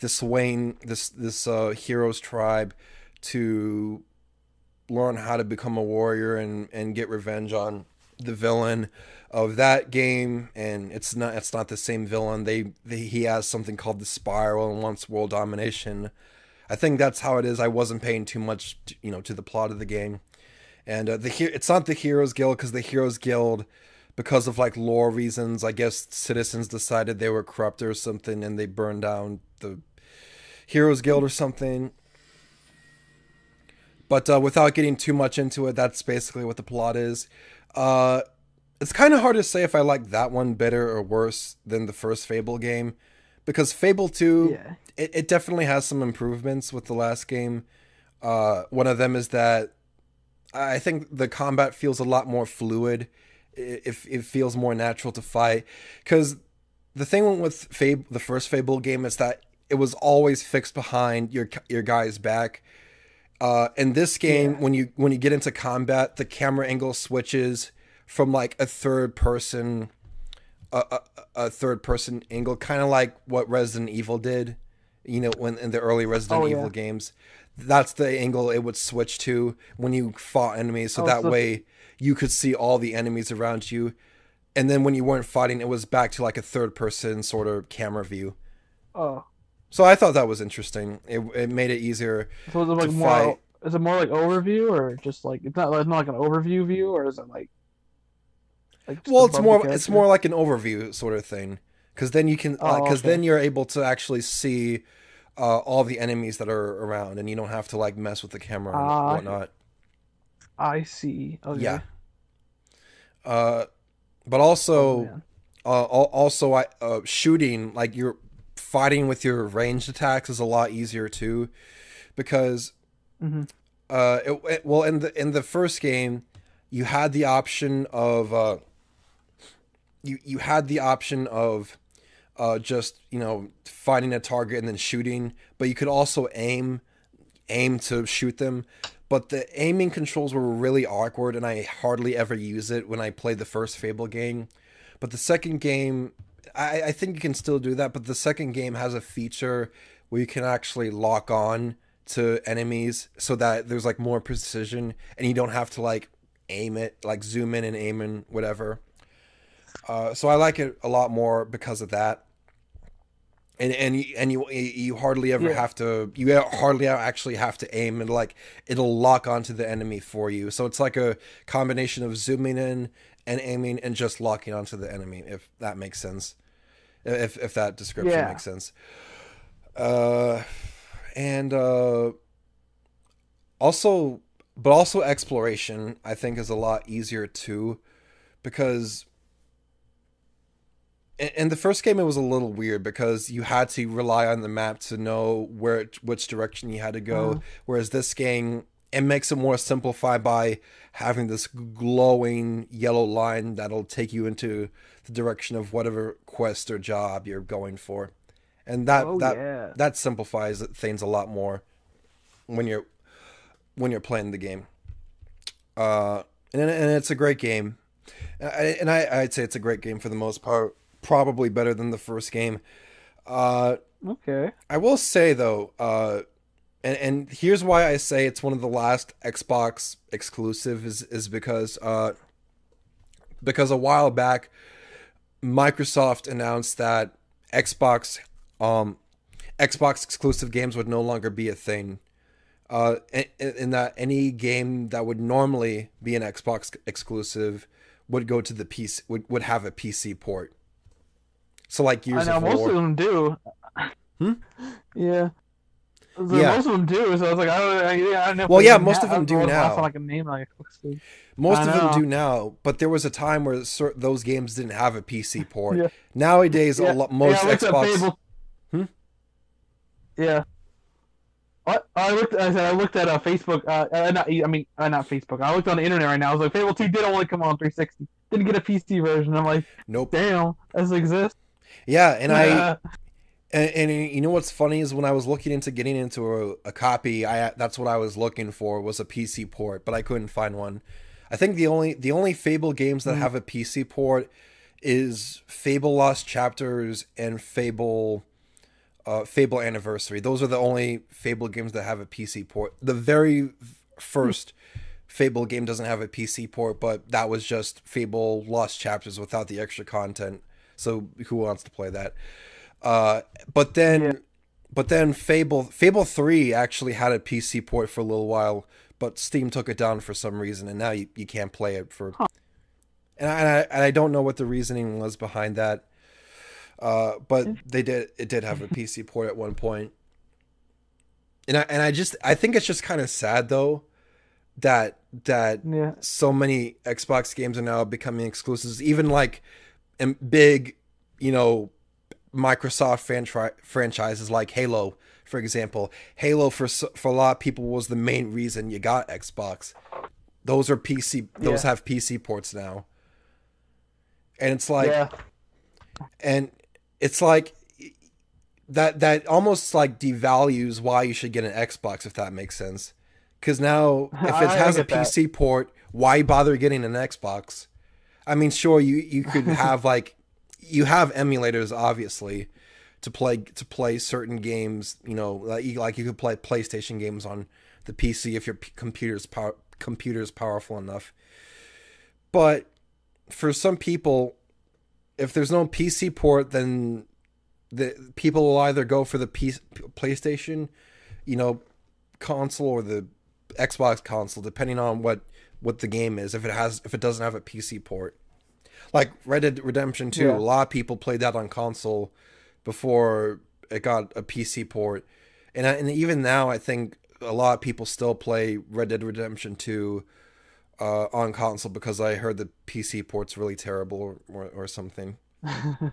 this Wayne this this uh, heroes tribe to learn how to become a warrior and and get revenge on the villain of that game and it's not it's not the same villain. They, they he has something called the spiral and wants world domination. I think that's how it is. I wasn't paying too much to, you know to the plot of the game. And uh, the it's not the heroes guild because the heroes guild because of like lore reasons i guess citizens decided they were corrupt or something and they burned down the heroes guild or something. But uh, without getting too much into it that's basically what the plot is uh, it's kind of hard to say if I like that one better or worse than the first Fable game, because Fable Two, Yeah. it, it definitely has some improvements with the last game. Uh, one of them is that I think the combat feels a lot more fluid. It, it, it feels more natural to fight, because the thing with Fable, the first Fable game, is that it was always fixed behind your your guy's back. Uh, in this game, Yeah. when you when you get into combat, the camera angle switches from like a third person, a, a, a third person angle, kind of like what Resident Evil did. You know, when in the early Resident Oh, yeah. Evil games, that's the angle it would switch to when you fought enemies, so Oh, that so- way you could see all the enemies around you. And then when you weren't fighting, it was back to like a third person sort of camera view. Oh. So I thought that was interesting. It, it made it easier. So is it like more? fight. Is it more like overview or just like it's not? It's not like an overview view, or is it like? like Well, it's more it's more like an overview sort of thing, because then you can because Oh, okay. then you're able to actually see uh, all the enemies that are around, and you don't have to like mess with the camera and Ah, whatnot. I see. Okay. Yeah. Uh, but also. Oh, uh, also I uh, shooting like you're fighting with your ranged attacks is a lot easier too because Mhm. uh it, it- well in the in the first game you had the option of uh you you had the option of uh just you know finding a target and then shooting but you could also aim aim to shoot them but the aiming controls were really awkward and I hardly ever use it when I played the first Fable game but the second game, I, I think you can still do that. But the second game has a feature where you can actually lock on to enemies so that there's like more precision and you don't have to like aim it, like zoom in and aim and whatever. Uh, so I like it a lot more because of that. And and you, and you you hardly ever Yeah. have to you hardly actually have to aim and like it'll lock onto the enemy for you. So it's like a combination of zooming in and aiming and just locking onto the enemy if that makes sense if if that description Yeah. makes sense uh and uh also but also exploration i think is a lot easier too because in, the first game it was a little weird because you had to rely on the map to know where which direction you had to go Mhm. whereas this game it makes it more simplified by having this glowing yellow line that'll take you into the direction of whatever quest or job you're going for and that Oh, that yeah. that simplifies things a lot more when you're when you're playing the game uh and, and it's a great game and I, I'd say it's a great game for the most part probably better than the first game uh Okay. I will say though, uh, and and here's why I say it's one of the last Xbox exclusive is is because uh, because a while back, Microsoft announced that Xbox um, Xbox exclusive games would no longer be a thing. Uh, in, in that any game that would normally be an Xbox exclusive would go to the PC would, would have a PC port. So like years. I know of most War. of them do. Hmm? Yeah. So Yeah. Most of them do. So I was like, I don't, I, I don't know. Well, yeah, most of them do don't know if now. I can name like. Most of them do now, but there was a time where those games didn't have a PC port. Yeah. Nowadays, Yeah, a lot, most yeah, I Xbox. Hmm? Yeah. What? I looked. I said I looked at uh, Facebook. Uh, uh, not, I mean, uh, not Facebook. I looked on the internet right now. I was like, Fable Two did only come on 360. Didn't get a PC version. I'm like, Nope. damn, does it exist? Yeah, and I Uh, And, and you know what's funny is when I was looking into getting into a, a copy, I that's what I was looking for was a PC port, but I couldn't find one. I think the only the only Fable games that Mm. have a PC port is Fable Lost Chapters and Fable uh, Fable Anniversary. Those are the only Fable games that have a PC port. The very first Fable game doesn't have a PC port, but that was just Fable Lost Chapters without the extra content. So who wants to play that? Uh, but then, Yeah. but then Fable Fable Three actually had a PC port for a little while, but Steam took it down for some reason, and now you, you can't play it for. And I, and I and I don't know what the reasoning was behind that. Uh, but they did it did have a PC port at one point. And I and I just I think it's just kind of sad though that that Yeah. so many Xbox games are now becoming exclusives. Even like big, you know, Microsoft franchi- franchises like Halo, for example. Halo for for a lot of people was the main reason you got Xbox. Those are PC. Those Yeah. have PC ports now. And it's like, yeah. and it's like that that almost like devalues why you should get an Xbox if that makes sense. Because now if it has a get that. PC port, why bother getting an Xbox? I mean, sure you you could have like you have emulators obviously to play to play certain games. You know, like you, like you could play PlayStation games on the PC if your computer's power computer's powerful enough. But for some people, if there's no PC port, then the people will either go for the P- PlayStation, you know, console or the Xbox console, depending on what what the game is. If it has, if it doesn't have a PC port, like Red Dead Redemption Two, Yeah. a lot of people played that on console before it got a PC port, and I, and even now, I think a lot of people still play Red Dead Redemption Two uh, on console because I heard the PC port's really terrible or, or something.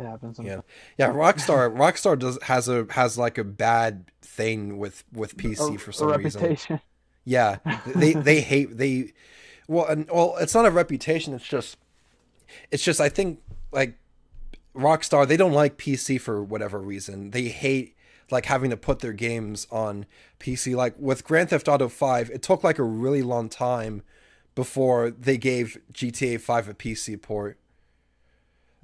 It happens. Yeah, yeah. Rockstar, Rockstar does has a has like a bad thing with with PC A- for some reason. reputation. Yeah, they they hate they. Well, and well, it's not a reputation. It's just, it's just. I think like Rockstar, they don't like PC for whatever reason. They hate like having to put their games on PC. Like with Grand Theft Auto Five, it took like a really long time before they gave GTA Five a PC port.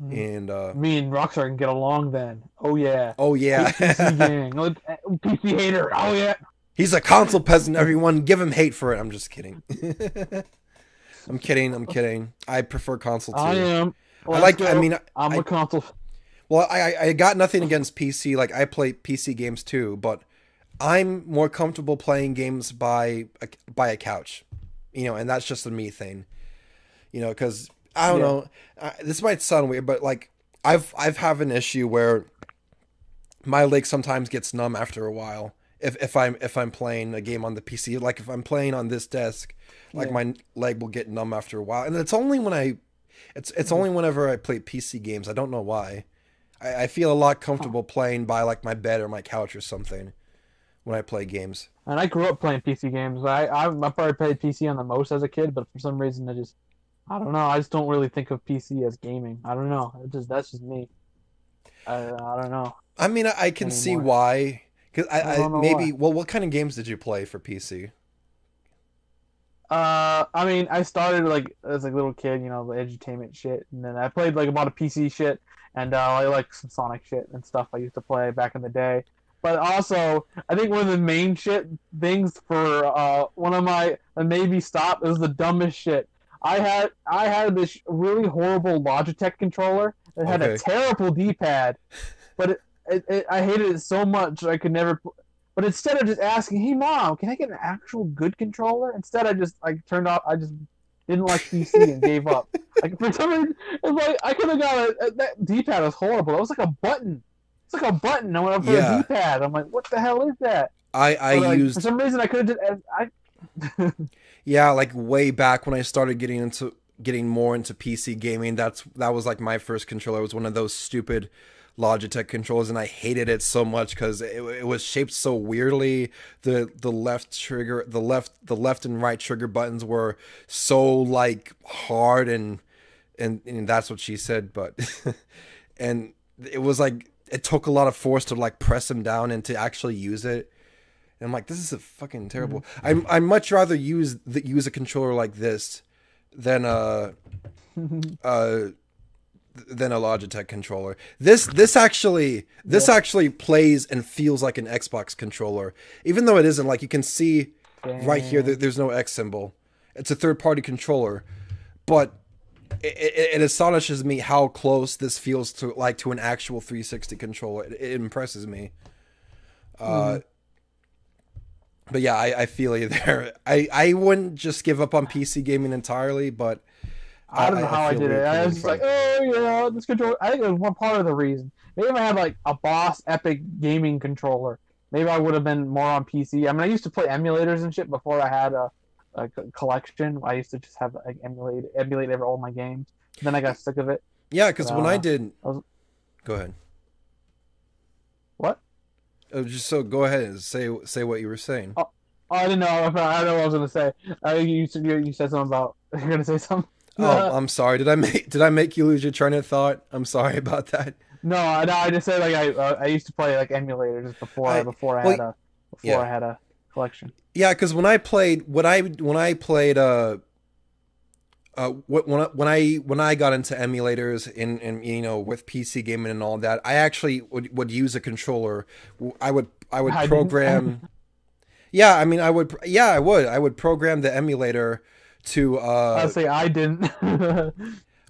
And uh Me and Rockstar can get along then. Oh yeah. oh yeah, PC gang. Uh, PC hater. Oh yeah. He's a console peasant, everyone. Give him hate for it. I'm just kidding. I'm kidding. I'm kidding. I prefer console too. I am. I Let's like. I mean, I'm I- a console. well, I I- I got nothing against PC. Like I play PC games too, but I'm more comfortable playing games by a, by a couch, you know, and that's just a me thing, you know, because I don't Yeah. know. Uh, this might sound weird, but like I've I've have an issue where my leg sometimes gets numb after a while. If if I'm if I'm playing a game on the PC, like if I'm playing on this desk, like Yeah. my leg will get numb after a while, and it's only when I, it's it's only whenever I play PC games. I don't know why. I, I feel a lot comfortable playing by like my bed or my couch or something when I play games. And I grew up playing PC games. I I, I probably played PC on the most as a kid, but for some reason I just I don't know. I just don't really think of PC as gaming. I don't know. It just that's just me. I I don't know. I mean, I, I can see why. Cause I, I I, maybe why. well, what kind of games did you play for PC? Uh, I mean, I started like as a little kid, you know, the edutainment shit, and then I played like a lot of PC shit, and uh, I like some Sonic shit and stuff I used to play back in the day. But also, I think one of the main shit things for uh one of my maybe stop is the dumbest shit. I had I had this really horrible Logitech controller that had a terrible D-pad, but it, it, it, I hated it so much I could never. pl- But instead of just asking, "Hey mom, can I get an actual good controller?" Instead, I just like turned off. I just didn't like PC and gave up. Like for some reason, it's like I could have got a, a that D-pad was horrible. It was like a button. It's like a button. I went up for Yeah. a D-pad. I'm like, what the hell is that? I I But, like, used for some reason I could have just I. Yeah, like way back when I started getting into getting more into PC gaming, that's that was like my first controller. It was one of those stupid Logitech controllers, and I hated it so much because it, it was shaped so weirdly. the The left trigger, the left, the left and right trigger buttons were so like hard, and and, and that's what she said. But and it was like it took a lot of force to like press them down and to actually use it. And I'm like, this is a fucking terrible. Mm-hmm. I I much rather use the use a controller like this than a uh than a Logitech controller. This this actually this actually plays and feels like an Xbox controller, even though it isn't. Like you can see right here, there, there's no X symbol. It's a third party controller, but it, it, it astonishes me how close this feels to like to an actual 360 controller. It, it impresses me. Uh, but yeah, I, I feel you there. I, I wouldn't just give up on PC gaming entirely, but I don't know how I, feel did it. I was just like, oh yeah, this controller. I think it was one part of the reason. Maybe if I had like a Boss Epic gaming controller, maybe I would have been more on PC. I mean, I used to play emulators and shit before I had a, a collection. I used to just have like emulate emulate every all my games. Then I got sick of it. yeah, because when I Uh, did, I was- go ahead. What? Oh, just so go ahead and say say what you were saying. Oh, I didn't know. I don't know what I was gonna say. Uh, you, you you said something about you're gonna say something. Oh, I'm sorry. Did I make did I make you lose your train of thought? I'm sorry about that. No, I- no, I just said like I uh, I used to play like emulators before I- before I well, had a before yeah. I had a collection. Yeah, because when I played when I when I played uh uh when I, when I when I got into emulators and and you know with PC gaming and all that, I actually would would use a controller. I would I would I program. yeah, I mean I would yeah I would I would program the emulator to uh I'll say I didn't.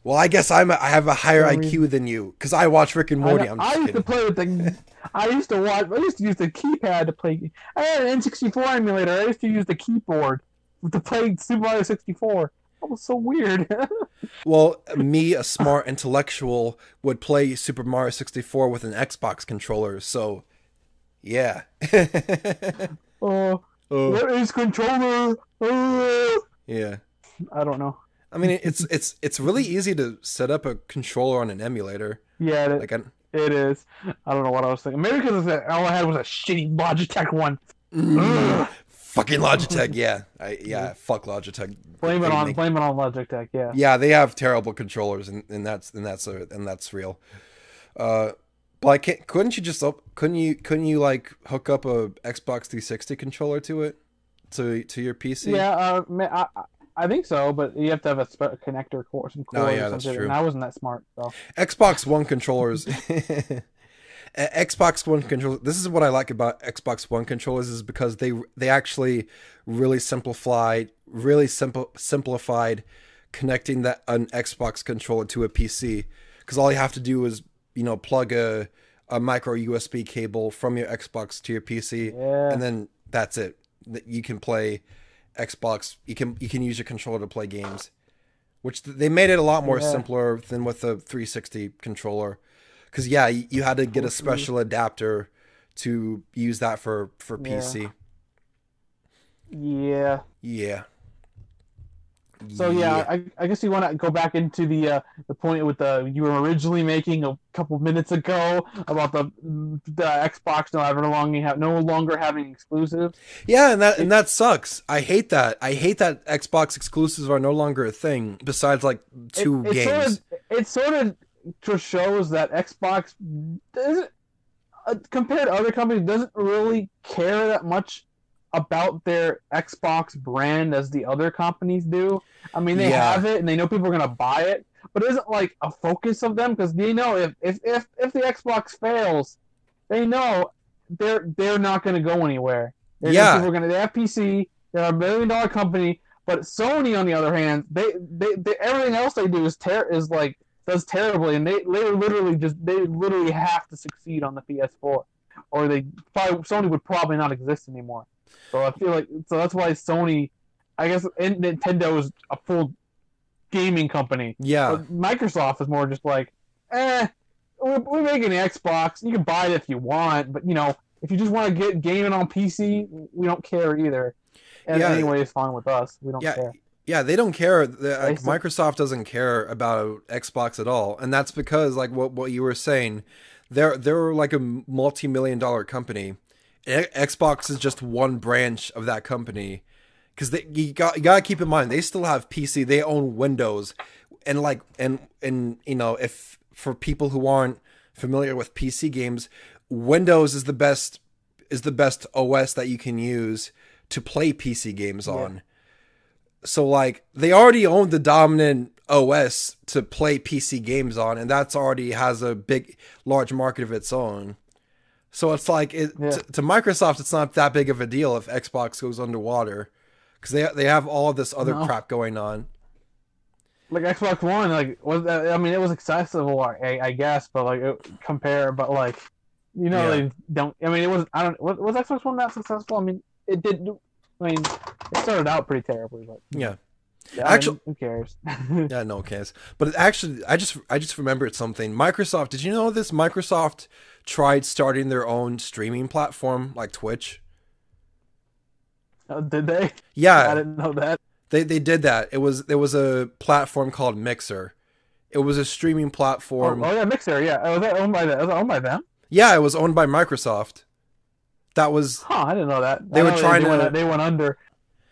well I guess I'm a, I have a higher I IQ than you because I watch Rick and I, Morty. know- I'm I used to kidding. play with the. I used to watch. I used to use the keypad to play. I had an N64 emulator. I used to use the keyboard to play Super Mario 64. That was so weird. Well, me, a smart intellectual, would play Super Mario 64 with an Xbox controller. So, yeah. oh, what is controller? Oh. Yeah. I don't know. I mean, it's it's it's really easy to set up a controller on an emulator. Yeah, it, Like, I, it is. I don't know what I was thinking. Maybe because all I had was a shitty Logitech one. Mm, fucking Logitech. Yeah, I, yeah. Fuck Logitech. Blame it on blame it on Logitech. Yeah. Yeah, they have terrible controllers, and, and that's and that's a, and that's real. Uh, but I can't. Couldn't you just up? Couldn't you? Couldn't you like hook up a Xbox 360 controller to it, to to your PC? Yeah, uh, I, I- think so, but you have to have a connector cord, some cord Oh, or yeah, that's true. And I wasn't that smart, so Xbox One controllers. Xbox One controllers. This is what I like about Xbox One controllers is because they they actually really simplified, really simple simplified connecting that an Xbox controller to a PC. Because all you have to do is you know plug a a micro USB cable from your Xbox to your PC, yeah. and then that's it. That you can play Xbox. You can you can use your controller to play games, which they made it a lot more Yeah. simpler than with the 360 controller. Because yeah, you, you had to get a special adapter to use that for for Yeah. PC. yeah. Yeah. So yeah, I, I guess you want to go back into the uh, the point with the you were originally making a couple minutes ago about the the Xbox no ever longer have no longer having exclusives. Yeah, and that and that sucks. I hate that. I hate that Xbox exclusives are no longer a thing. Besides, like two it, it games. Sort of, it sort of just shows that Xbox doesn't, uh, compared to other companies, doesn't really care that much about their Xbox brand as the other companies do. I mean, they Yeah. have it and they know people are gonna buy it, but it isn't like a focus of them because they know if if if if the Xbox fails, they know they're they're not gonna go anywhere. They're Yeah. people are gonna they have PC. They're a million dollar company. But Sony, on the other hand, they, they, they everything else they do is ter- is like does terribly, and they they literally just they literally have to succeed on the PS4, or they probably Sony would probably not exist anymore. So I feel like so that's why Sony, I guess, and Nintendo is a full gaming company. yeah. But Microsoft is more just like, eh, we're, we're making an Xbox. You can buy it if you want, but you know, if you just want to get gaming on PC, we don't care either. And Yeah. anyway, it's fine with us. We don't Yeah, care. Yeah, they don't care. The, like, Microsoft doesn't care about Xbox at all, and that's because, like what what you were saying, they're they're like a multi-million dollar company. Xbox is just one branch of that company, because they you got you gotta keep in mind they still have PC, they own Windows, and like and and you know if for people who aren't familiar with PC games, Windows is the best is the best OS that you can use to play PC games on. So like they already own the dominant OS to play PC games on, and that's already has a big, large market of its own. So it's like it, Yeah. to, to Microsoft, it's not that big of a deal if Xbox goes underwater because they they have all of this other No. crap going on. like Xbox One, like was that, I mean, it was accessible, I, I guess, but like it, compare, but like you know, Yeah. they don't. I mean, it was I don't was, was Xbox One that successful? I mean, it did. I mean, it started out pretty terribly, but Yeah, yeah, I mean, who cares? yeah, no cares. But actually, I just I just remembered something. Microsoft, did you know this? Microsoft tried starting their own streaming platform like Twitch. Oh, did they? Yeah, I didn't know that. they they did that. It was there was a platform called Mixer. It was a streaming Oh, platform. oh yeah, Mixer. Yeah, oh, was that owned by them? Was it owned by them? Yeah, it was owned by Microsoft. That was Huh? I didn't know that. They I were trying they to- went, they went under.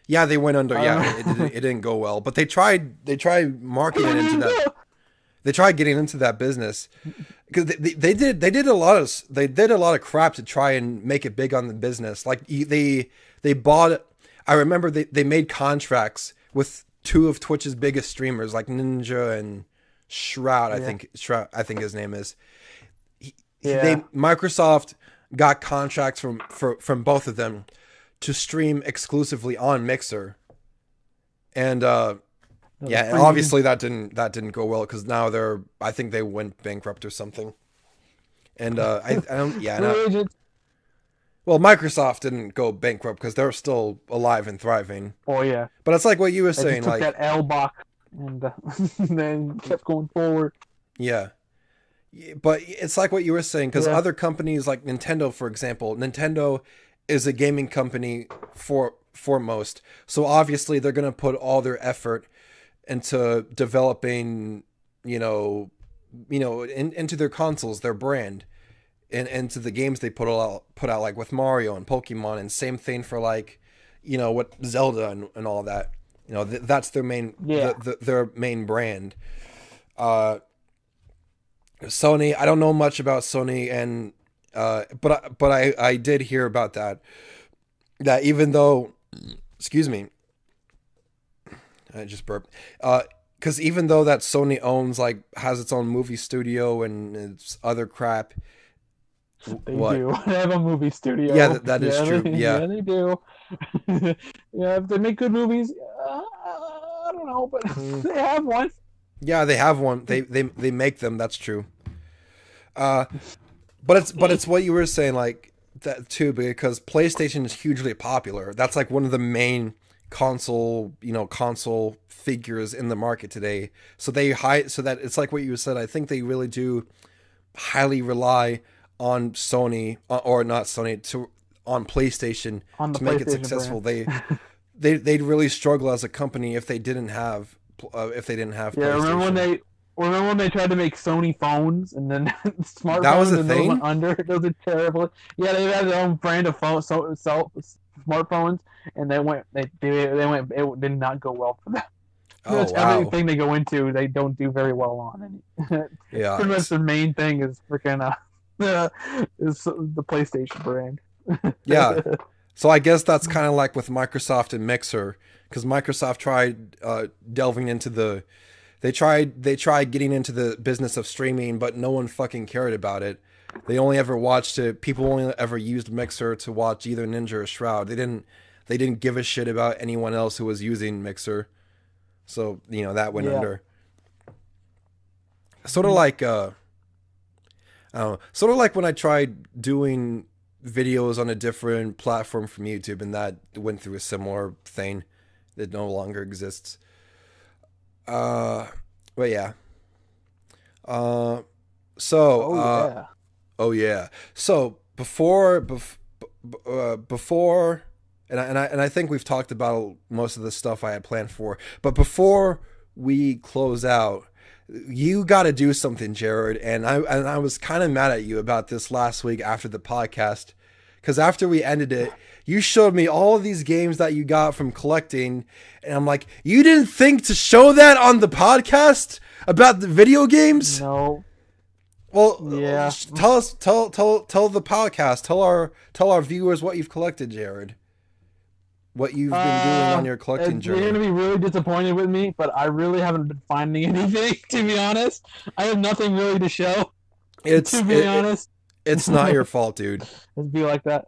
yeah, they went under. Yeah, don't it, didn't, it didn't go well, but they tried they tried marketing into that. They tried getting into that business because they, they, did they did a lot of they did a lot of crap to try and make it big on the business. Like they they bought. I remember they they made contracts with two of Twitch's biggest streamers, like Ninja and Shroud. I Yeah. think Shroud. I think his name is. He- Yeah. They Microsoft got contracts from for, from both of them to stream exclusively on Mixer, and uh, yeah, and obviously that didn't that didn't go well because now they're I think they went bankrupt or something. And uh, I, I don't yeah well Microsoft didn't go bankrupt because they're still alive and thriving. Oh yeah. But it's like what you were saying, like that L box and uh, then kept going forward. yeah, but it's like what you were saying because Yeah. other companies like Nintendo, for example, Nintendo is a gaming company for foremost, so obviously they're gonna put all their effort into developing, you know, you know, in, into their consoles, their brand, and into the games they put out, put out like with Mario and Pokemon, and same thing for like, you know, what Zelda and, and all that. You know, th- that's their main, Yeah. the, the, their main brand. Uh, Sony, I don't know much about Sony, and uh, but I, but I I did hear about that. That even though, excuse me, I just burped. Uh, because even though that Sony owns like has its own movie studio and its other crap, They What? do. They have a movie studio. Yeah, that- that is yeah, true. They, Yeah. they do. yeah, if they make good movies, uh, I don't know, but Mm. they have one. Yeah, they have one. They they they make them. That's true. Uh, but it's but it's what you were saying like that too because PlayStation is hugely popular. That's like one of the main console you know console figures in the market today. So they high so that it's like what you said. I think they really do highly rely on Sony uh, or not Sony to on PlayStation On the to make it PlayStation successful. They they they'd really struggle as a company if they didn't have uh, if they didn't have Yeah, remember when PlayStation. they remember when they tried to make Sony phones and then smartphones That was a and those went under? Those are terrible. Yeah, they had their own brand of phone, so, so smartphones, and they went they they, they went it did not go well for them. Oh That's wow! Everything they go into, they don't do very well on. And Yeah, pretty much their main thing is freaking uh, is the PlayStation brand. yeah. So I guess that's kind of like with Microsoft and Mixer, because Microsoft tried uh, delving into the, they tried they tried getting into the business of streaming, but no one fucking cared about it. They only ever watched it. People only ever used Mixer to watch either Ninja or Shroud. They didn't they didn't give a shit about anyone else who was using Mixer. So you know that went Yeah. under. Sort of like uh, I don't know, sort of like when I tried doing videos on a different platform from YouTube, and that went through a similar thing that no longer exists. Uh, but yeah. Uh, so Oh uh, yeah. Oh yeah. So before bef- uh, before and I, and I and I think we've talked about most of the stuff I had planned for. But before we close out, you got to do something, Jared. And I and I was kind of mad at you about this last week after the podcast because after we ended it, you showed me all of these games that you got from collecting, and I'm like, you didn't think to show that on the podcast about the video games? No. Well, Yeah. tell us, tell, tell, tell the podcast, tell our, tell our viewers what you've collected, Jared. What you've been doing Uh, on your collecting journey. You're gonna be really disappointed with me, but I really haven't been finding anything. To be honest, I have nothing really to show. It's, to be it- it- honest, it's not your fault, dude. it'd be like that.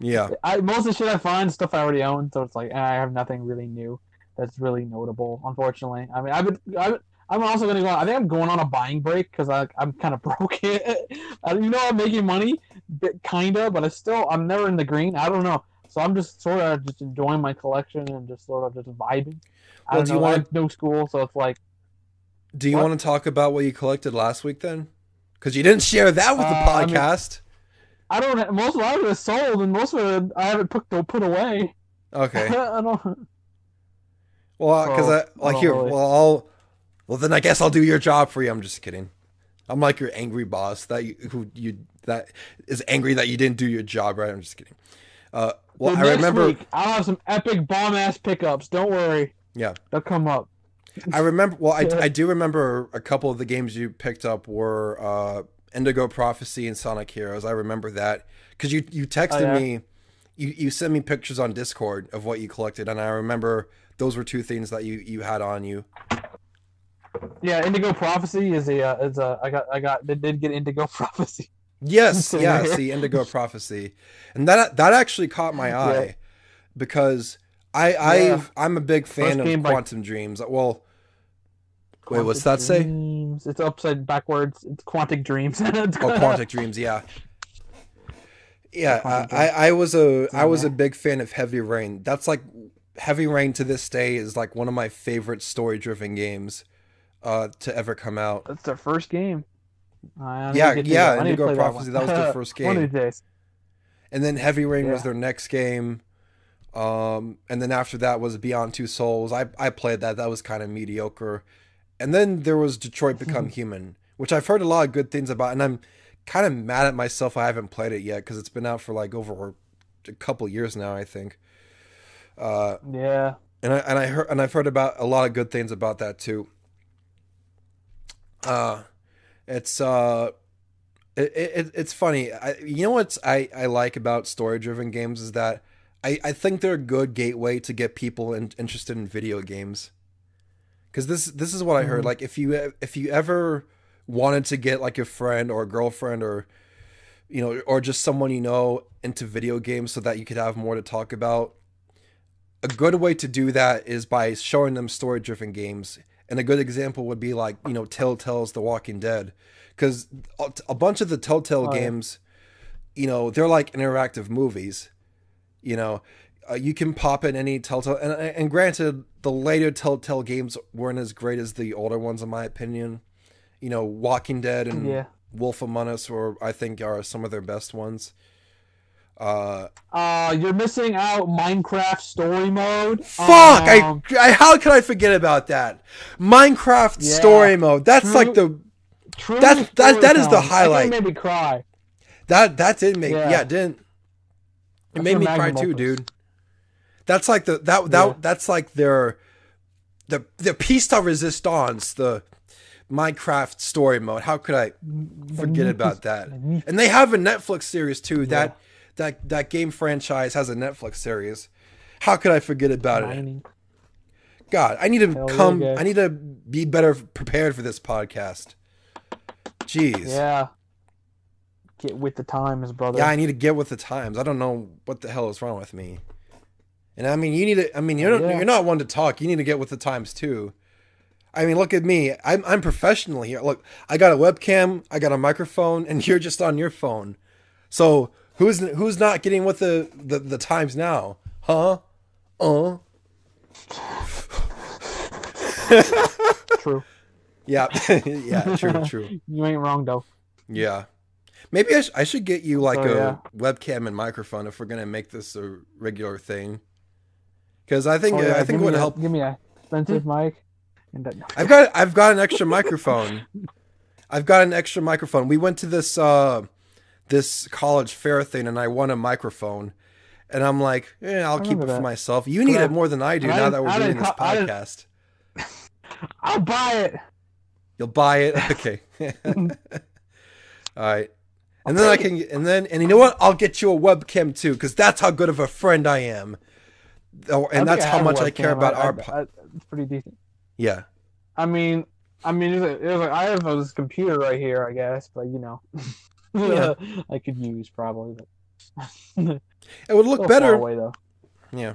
Yeah. I most of the shit I find is stuff I already own, so it's like eh, I have nothing really new that's really notable. Unfortunately, I mean, I've been, I've, I'm also gonna go. I think I'm going on a buying break because I I'm kind of broke. You know, I'm making money, kinda, but I still I'm never in the green. I don't know. So I'm just sort of just enjoying my collection and just sort of just vibing. I Well, don't do you know. I wanna- no school, so it's like Do you What? want to talk about what you collected last week then? Because you didn't share that with the Uh, I mean- podcast. I don't. Most of it is sold, and most of it I haven't put put away. Okay. I don't. Well, because So, I I like here. really- Well, I'll. Well, then I guess I'll do your job for you. I'm just kidding. I'm like your angry boss that you who you that is angry that you didn't do your job right. I'm just kidding. Uh, well, So I remember week, I'll have some epic bomb ass pickups. Don't worry. Yeah. They'll come up. I remember. Well, I, I do remember a couple of the games you picked up were uh, Indigo Prophecy and Sonic Heroes. I remember that because you you texted Oh, yeah. me, you you sent me pictures on Discord of what you collected, and I remember those were two things that you you had on you. Yeah, Indigo Prophecy is a uh, is a I got I got did, did get Indigo Prophecy. Yes, yeah, see Indigo Prophecy, and that that actually caught my eye because I I Yeah. I'm a big fan First of game by- Quantum Dreams. Well, Wait, what's that say? Dreams. It's upside backwards. It's Quantic Dreams. oh, Quantic Dreams, yeah. Yeah, Quantum I, I, I was a I was a big fan of Heavy Rain. That's like Heavy Rain to this day is like one of my favorite story driven games uh to ever come out. That's their first game. Yeah, yeah, that. Indigo Prophecy, that one. was their first game. One of these days. And then Heavy Rain was their next game. Um, and then after that was Beyond Two Souls. I, I played that. That was kind of mediocre. And then there was Detroit Become Human, which I've heard a lot of good things about. And I'm kind of mad at myself I haven't played it yet because it's been out for like over a couple years now, I think. Uh, Yeah. and I and I heard and I've heard about a lot of good things about that too. Uh, it's uh, it, it it's funny. I you know what's I I like about story driven games is that I I think they're a good gateway to get people in, interested in video games. Because this this is what I heard. Mhm. Like if you if you ever wanted to get like a friend or a girlfriend or you know or just someone you know into video games so that you could have more to talk about a good way to do that is by showing them story driven games. And a good example would be like, you know, Telltale's The Walking Dead. Because a bunch of the Telltale Oh, yeah. games, you know, they're like interactive movies. You know, uh, you can pop in any Telltale. And, and granted, the later Telltale games weren't as great as the older ones, in my opinion. You know, Walking Dead and Yeah. Wolf Among Us, or I think are some of their best ones. Uh, Uh, you're missing out Minecraft story mode. Fuck! Um, I, I how could I forget about that? Minecraft Yeah. story mode. That's True. like the True That- that- that is the storytelling. That highlight. made me cry. that that did make yeah, Yeah. it didn't. It That's made me cry too, dude. That's like the that that Yeah. that's like their the the piece de resistance, the Minecraft story mode. How could I forget about that? And they have a Netflix series too. That that that game franchise has a Netflix series. How could I forget about it? God, I need to Hell come. I need to be better prepared for this podcast. Jeez. Yeah. Yeah. Get with the times, brother. Yeah, I need to get with the times. I don't know what the hell is wrong with me. And I mean, you need to. I mean, you're not, Yeah. you're not one to talk. You need to get with the times too. I mean, look at me. I'm I'm professional here. Look, I got a webcam, I got a microphone, and you're just on your phone. So who's who's not getting with the the, the times now? Huh? Uh. True. Yeah. yeah. True. True. You ain't wrong though. Yeah. Maybe I, sh- I should get you like Oh, a yeah. webcam and microphone if we're gonna make this a regular thing. Because I think Oh, yeah, I think give it would a- help. Give me a expensive mic. And that, I've got I've got an extra microphone. I've got an extra microphone. We went to this uh this college fair thing and I won a microphone. And I'm like, yeah, I'll keep it for that. myself. You need it more than I do I now that we're doing this podcast. I'll buy it. You'll buy it? Okay. All right. And then I can, and then, and you know what? I'll get you a webcam too, because that's how good of a friend I am. Oh, and I that's how much I care about our. I- It's pretty decent. yeah. I mean, I mean, it's like, it's like I have this computer right here, I guess, but you know, Yeah. I could use probably. But It would look better. away though. Yeah.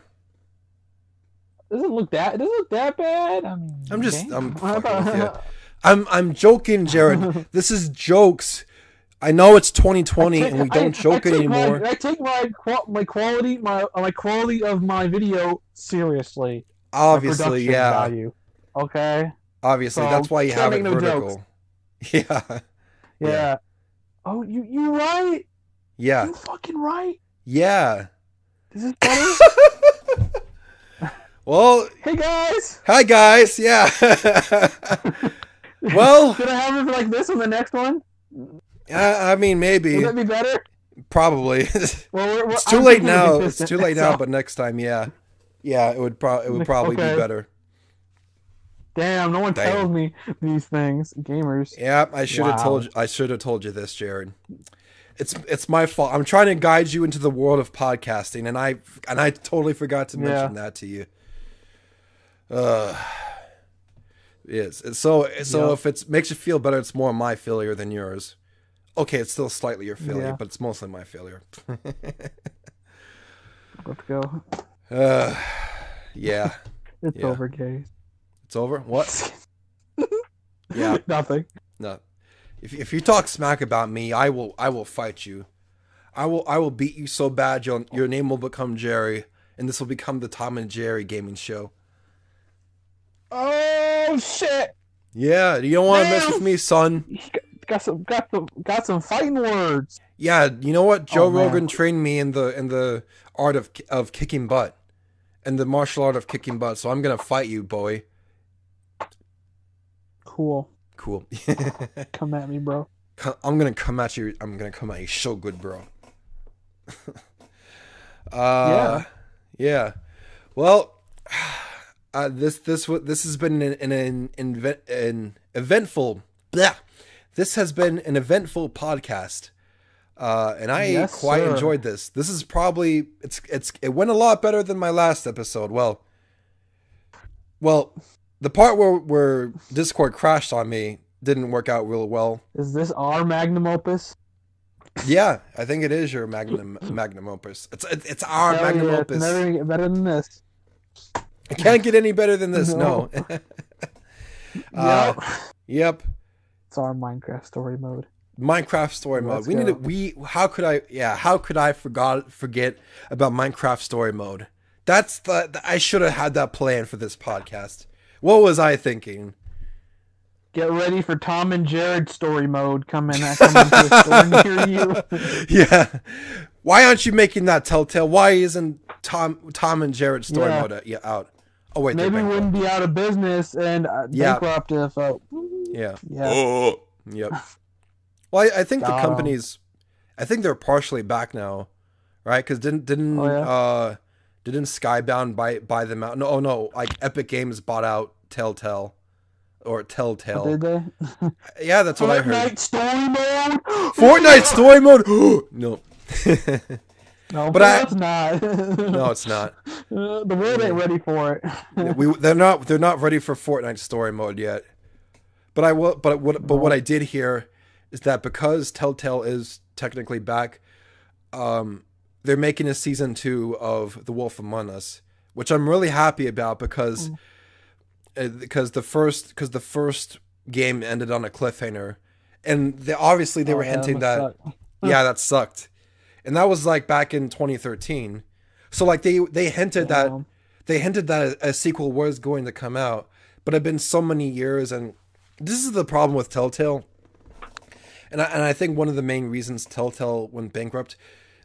Doesn't look that. It doesn't look that bad. I mean, I'm just-. I'm fucking with ya. I'm, I'm joking, Jared. this is jokes. I know it's 2020 and we don't I- joke I anymore. My, I take my my quality my uh, my quality of my video seriously. Obviously, yeah. Value. Okay. Obviously, So, that's why you have it no vertical. Yeah. Yeah. Yeah. Oh, you you right. Yeah. You fucking right. Yeah. Is this better? Well, hey guys. hi guys. Yeah. well, Should I have it like this on the next one? I I mean, maybe, Would that be better? probably. Well, we're, we're, too I'm late now. It's too late now, so- but next time, yeah, yeah, it would pro- it would probably Okay. be better. Damn, no one Damn. tells me these things. Gamers. Yeah, I should have Wow. told you. I should have told you this, Jared. It's it's my fault. I'm trying to guide you into the world of podcasting, and I and I totally forgot to mention that to you. Uh, yes. And So so Yeah. if it makes you feel better, it's more my failure than yours. Okay, it's still slightly your failure, Yeah. but it's mostly my failure. Let's go. uh, yeah, It's Yeah. over, guys. It's over. What? Yeah. Nothing. No. If if you talk smack about me, I will I will fight you. I will I will beat you so bad your your name will become Jerry, and this will become the Tom and Jerry gaming show. Oh shit! Yeah, you don't want to mess with me, son. Got some, got some, got some fighting words. Yeah, you know what? Joe Oh, man. Rogan trained me in the in the art of of kicking butt, and the martial art of kicking butt. So I'm gonna fight you, boy. Cool. Cool. Come at me, bro. I'm gonna come at you. I'm gonna come at you so good, bro. uh, yeah. Yeah. Well, uh, this this this has been an an an, an eventful. Blah. This has been an eventful podcast, uh, and I Yes, quite sir. enjoyed this. This is probably it's it's it went a lot better than my last episode. Well, well, the part where where Discord crashed on me didn't work out real well. Is this our magnum opus? Yeah, I think it is your magnum magnum opus. It's it's, it's our Hell magnum yeah, opus. never get better than this. It can't get any better than this. No. Uh, yep. yep. It's our Minecraft story mode. Minecraft story mode. Let's we need to. We how could I? Yeah, how could I forgot forget about Minecraft story mode? That's the. the- I should have had that plan for this podcast. What was I thinking? Get ready for Tom and Jared story mode coming, uh, coming to a store near you. yeah. Why aren't you making that Telltale? Why isn't Tom Tom and Jared story Yeah. mode uh, yeah, out? Oh wait, Maybe wouldn't be out of business and uh, Yeah. bankrupt if. Uh, Yeah. yeah. Yep. Well, I, I think the companies, I think they're partially back now, right? Because didn't didn't Oh, yeah? uh didn't Skybound buy buy them out? No, oh no, like Epic Games bought out Telltale or Telltale. Did they? yeah, that's what I heard. Fortnite story mode. Fortnite story mode. no, No, But I- it's not. no, it's not. The world ain't ready for it. we they're not they're not ready for Fortnite story mode yet. But I will but what but what I did hear is that because Telltale is technically back, um, they're making a season two of The Wolf Among Us, which I'm really happy about because uh, because the first because the first game ended on a cliffhanger, and they obviously they Oh, were yeah, hinting must that yeah that sucked, and that was like back in 2013. So like they they hinted that they hinted that a, a sequel was going to come out, but it's been so many years, and this is the problem with Telltale. And I, and I think one of the main reasons Telltale went bankrupt,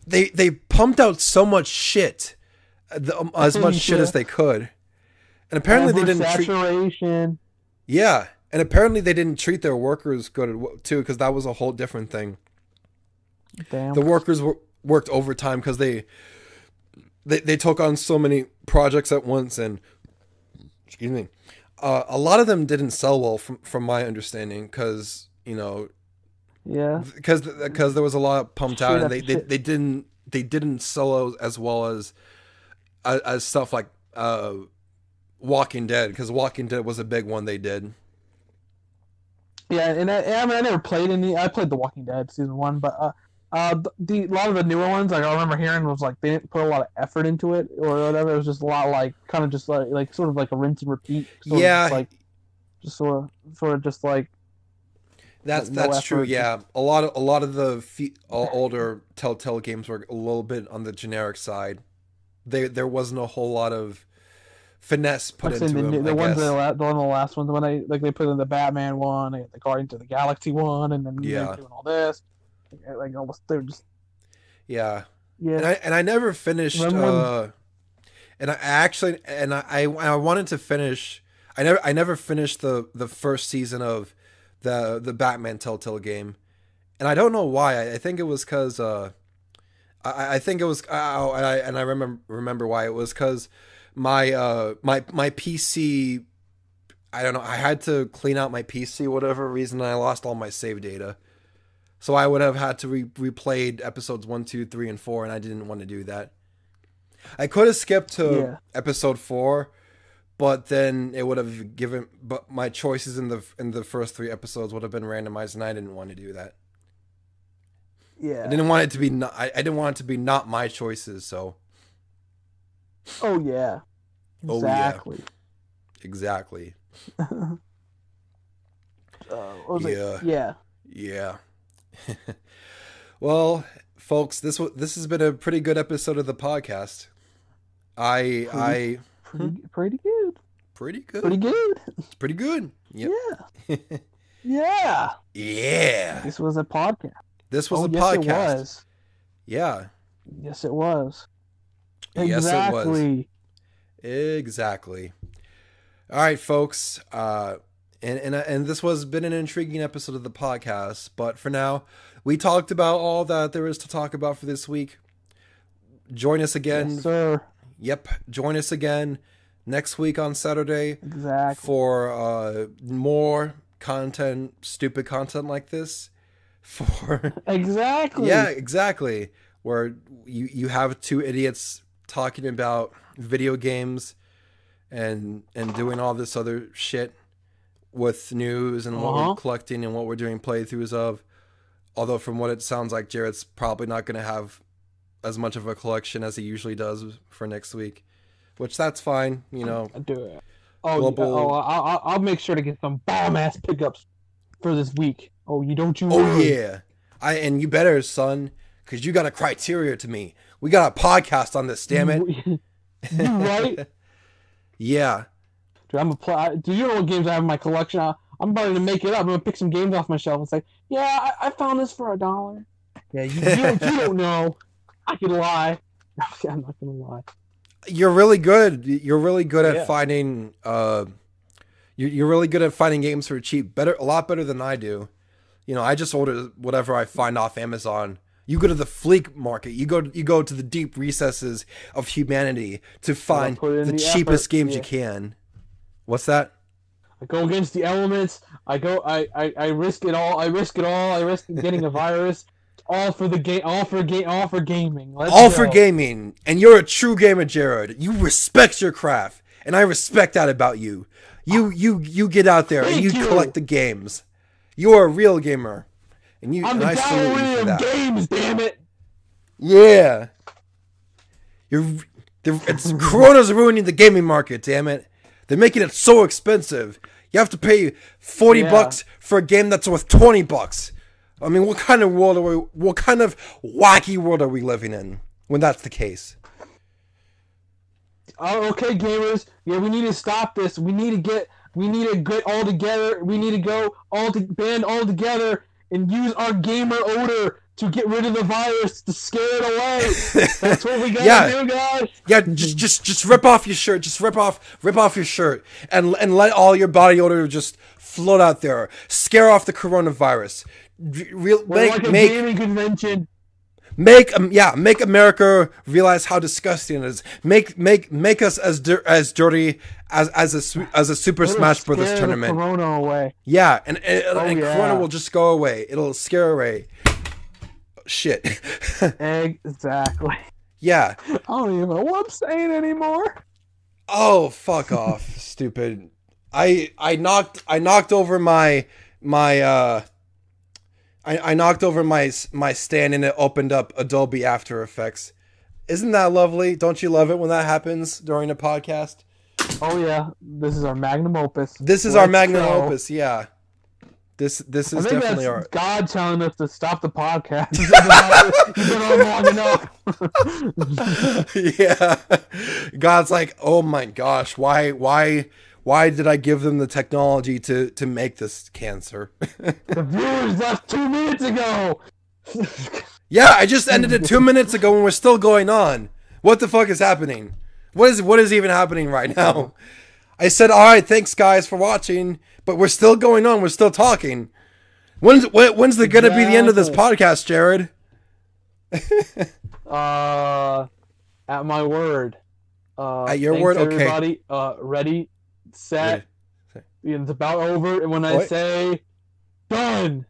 they they pumped out so much shit, uh, the, um, as much shit as they could, and apparently they didn't treat yeah, and apparently they didn't treat their workers good too, because that was a whole different thing. Damn. the workers wor- worked overtime because they, they they took on so many projects at once and excuse me uh, a lot of them didn't sell well from from my understanding because you know Yeah. because because there was a lot pumped Shit out and they, they they didn't they didn't sell as well as as, as stuff like uh Walking Dead because Walking Dead was a big one they did. Yeah, and I, and I mean, I never played any. I played The Walking Dead season one, but uh, uh, the, a lot of the newer ones, like I remember hearing, was like they didn't put a lot of effort into it or whatever. It was just a lot like kind of just like like sort of like a rinse and repeat. Sort Yeah. just like just sort of sort of just like That's No that's true. Yeah, a lot of a lot of the fe- uh, older Telltale games were a little bit on the generic side. They there wasn't a whole lot of finesse put into the, them. the I ones guess. that la- the one the last ones when they like they put in the Batman one, the Guardians of the Galaxy one, and then Yeah. doing all this. Like almost they're just yeah, yeah. and I and I never finished. Uh, and I actually and I, I I wanted to finish. I never I never finished the the first season of the the Batman Telltale game, and I don't know why. I, think it was because uh, I I think it was oh, and I and I remember remember why it was because my uh my my PC. I don't know. I had to clean out my PC, whatever reason. I lost all my save data. So I would have had to re- replayed episodes one, two, three, and four, and I didn't want to do that. I could have skipped to Yeah. episode four, but then it would have given. But my choices in the in the first three episodes would have been randomized, and I didn't want to do that. yeah. I didn't want it to be. Not, I, I didn't want it to be not my choices. So Oh yeah. Oh, yeah. Exactly. exactly. Uh, what was it? Yeah. Yeah. Yeah. well, folks, this this has been a pretty good episode of the podcast. I I Pretty, pretty good. pretty good. Pretty good. It's pretty good. Yep. Yeah. Yeah. yeah. This was a podcast. This was oh, a yes, podcast. it was. Yeah. Yes, it was. Yes, it was. exactly. Exactly. All right, folks. Uh, and and and this was been an intriguing episode of the podcast. But for now, we talked about all that there is to talk about for this week. Join us again. Yes, sir. Yep. Join us again next week on Saturday Exactly. for uh, more content, stupid content like this. For Exactly. yeah, exactly. Where you you have two idiots talking about video games and and doing all this other shit with news and what Uh-huh. we're collecting and what we're doing playthroughs of. Although from what it sounds like, Jared's probably not going to have as much of a collection as he usually does for next week, which that's fine. You know, I do it. Oh, Global- yeah, oh I'll, I'll, I'll make sure to get some bomb ass pickups for this week. Oh, you don't you? Oh worry. yeah, I and you better, son, because you got a criteria to me. We got a podcast on this, damn it. You, you right? yeah, Dude, I'm a play. Do you know what games I have in my collection? I, I'm about to make it up. I'm gonna pick some games off my shelf and say, "Yeah, I, I found this for a dollar." Yeah, you, you, don't, you don't know. I can lie. I'm not gonna lie. you're really good. You're really good at Yeah. finding. Uh, you- you're really good at finding games for cheap. Better, a lot better than I do. You know, I just order whatever I find off Amazon. You go to the fleek market. You go. You go to the deep recesses of humanity to find the, the cheapest effort, games you can. What's that? I go against the elements. I go. I, I, I risk it all. I risk it all. I risk getting a virus. All for the game. All for game. All for gaming. Let's all for gaming and you're a true gamer jared you respect your craft and i respect that about you you you you get out there and you, you. collect the games you are a real gamer and you I'm and the i salute you gallery of games. Damn it. yeah you're it's corona's ruining the gaming market damn it they're making it so expensive you have to pay 40 Yeah. bucks for a game that's worth 20 bucks i mean what kind of world are we what kind of wacky world are we living in when that's the case Oh, okay, gamers. Yeah, we need to stop this. We need to get. We need to get all together. We need to go all to band all together and use our gamer odor to get rid of the virus to scare it away. That's what we gotta Yeah. do, guys. Yeah, just just just rip off your shirt. Just rip off rip off your shirt and and let all your body odor just float out there. Scare off the coronavirus. Real make like a make gaming convention. Make um, yeah, make America realize how disgusting it is. Make make make us as dir- as dirty as as a as a Super It'll Smash Brothers tournament. Corona away. Yeah, and and, and Oh, yeah. Corona will just go away. It'll scare away. Shit. Exactly. yeah. I don't even know what I'm saying anymore. Oh, fuck off, stupid. I I knocked I knocked over my my uh I, I knocked over my my stand and it opened up Adobe After Effects. Isn't that lovely? Don't you love it when that happens during a podcast? Oh yeah, this is our magnum opus. This is our Let's magnum go. opus, yeah. This this is definitely our God telling us to stop the podcast. You've been on long enough. yeah. God's like, "Oh my gosh, why why why did I give them the technology to to make this cancer?" the viewers left two minutes ago. Yeah, I just ended it two minutes ago and we're still going on. What the fuck is happening? What is what is even happening right now? I said, all right, thanks guys for watching, but we're still going on. We're still talking. When's when, when's the gonna be the end of this podcast, Jared? Uh, at my word. Uh, At your word? Okay. Everybody, uh, ready, set. It's about over, and when I say done,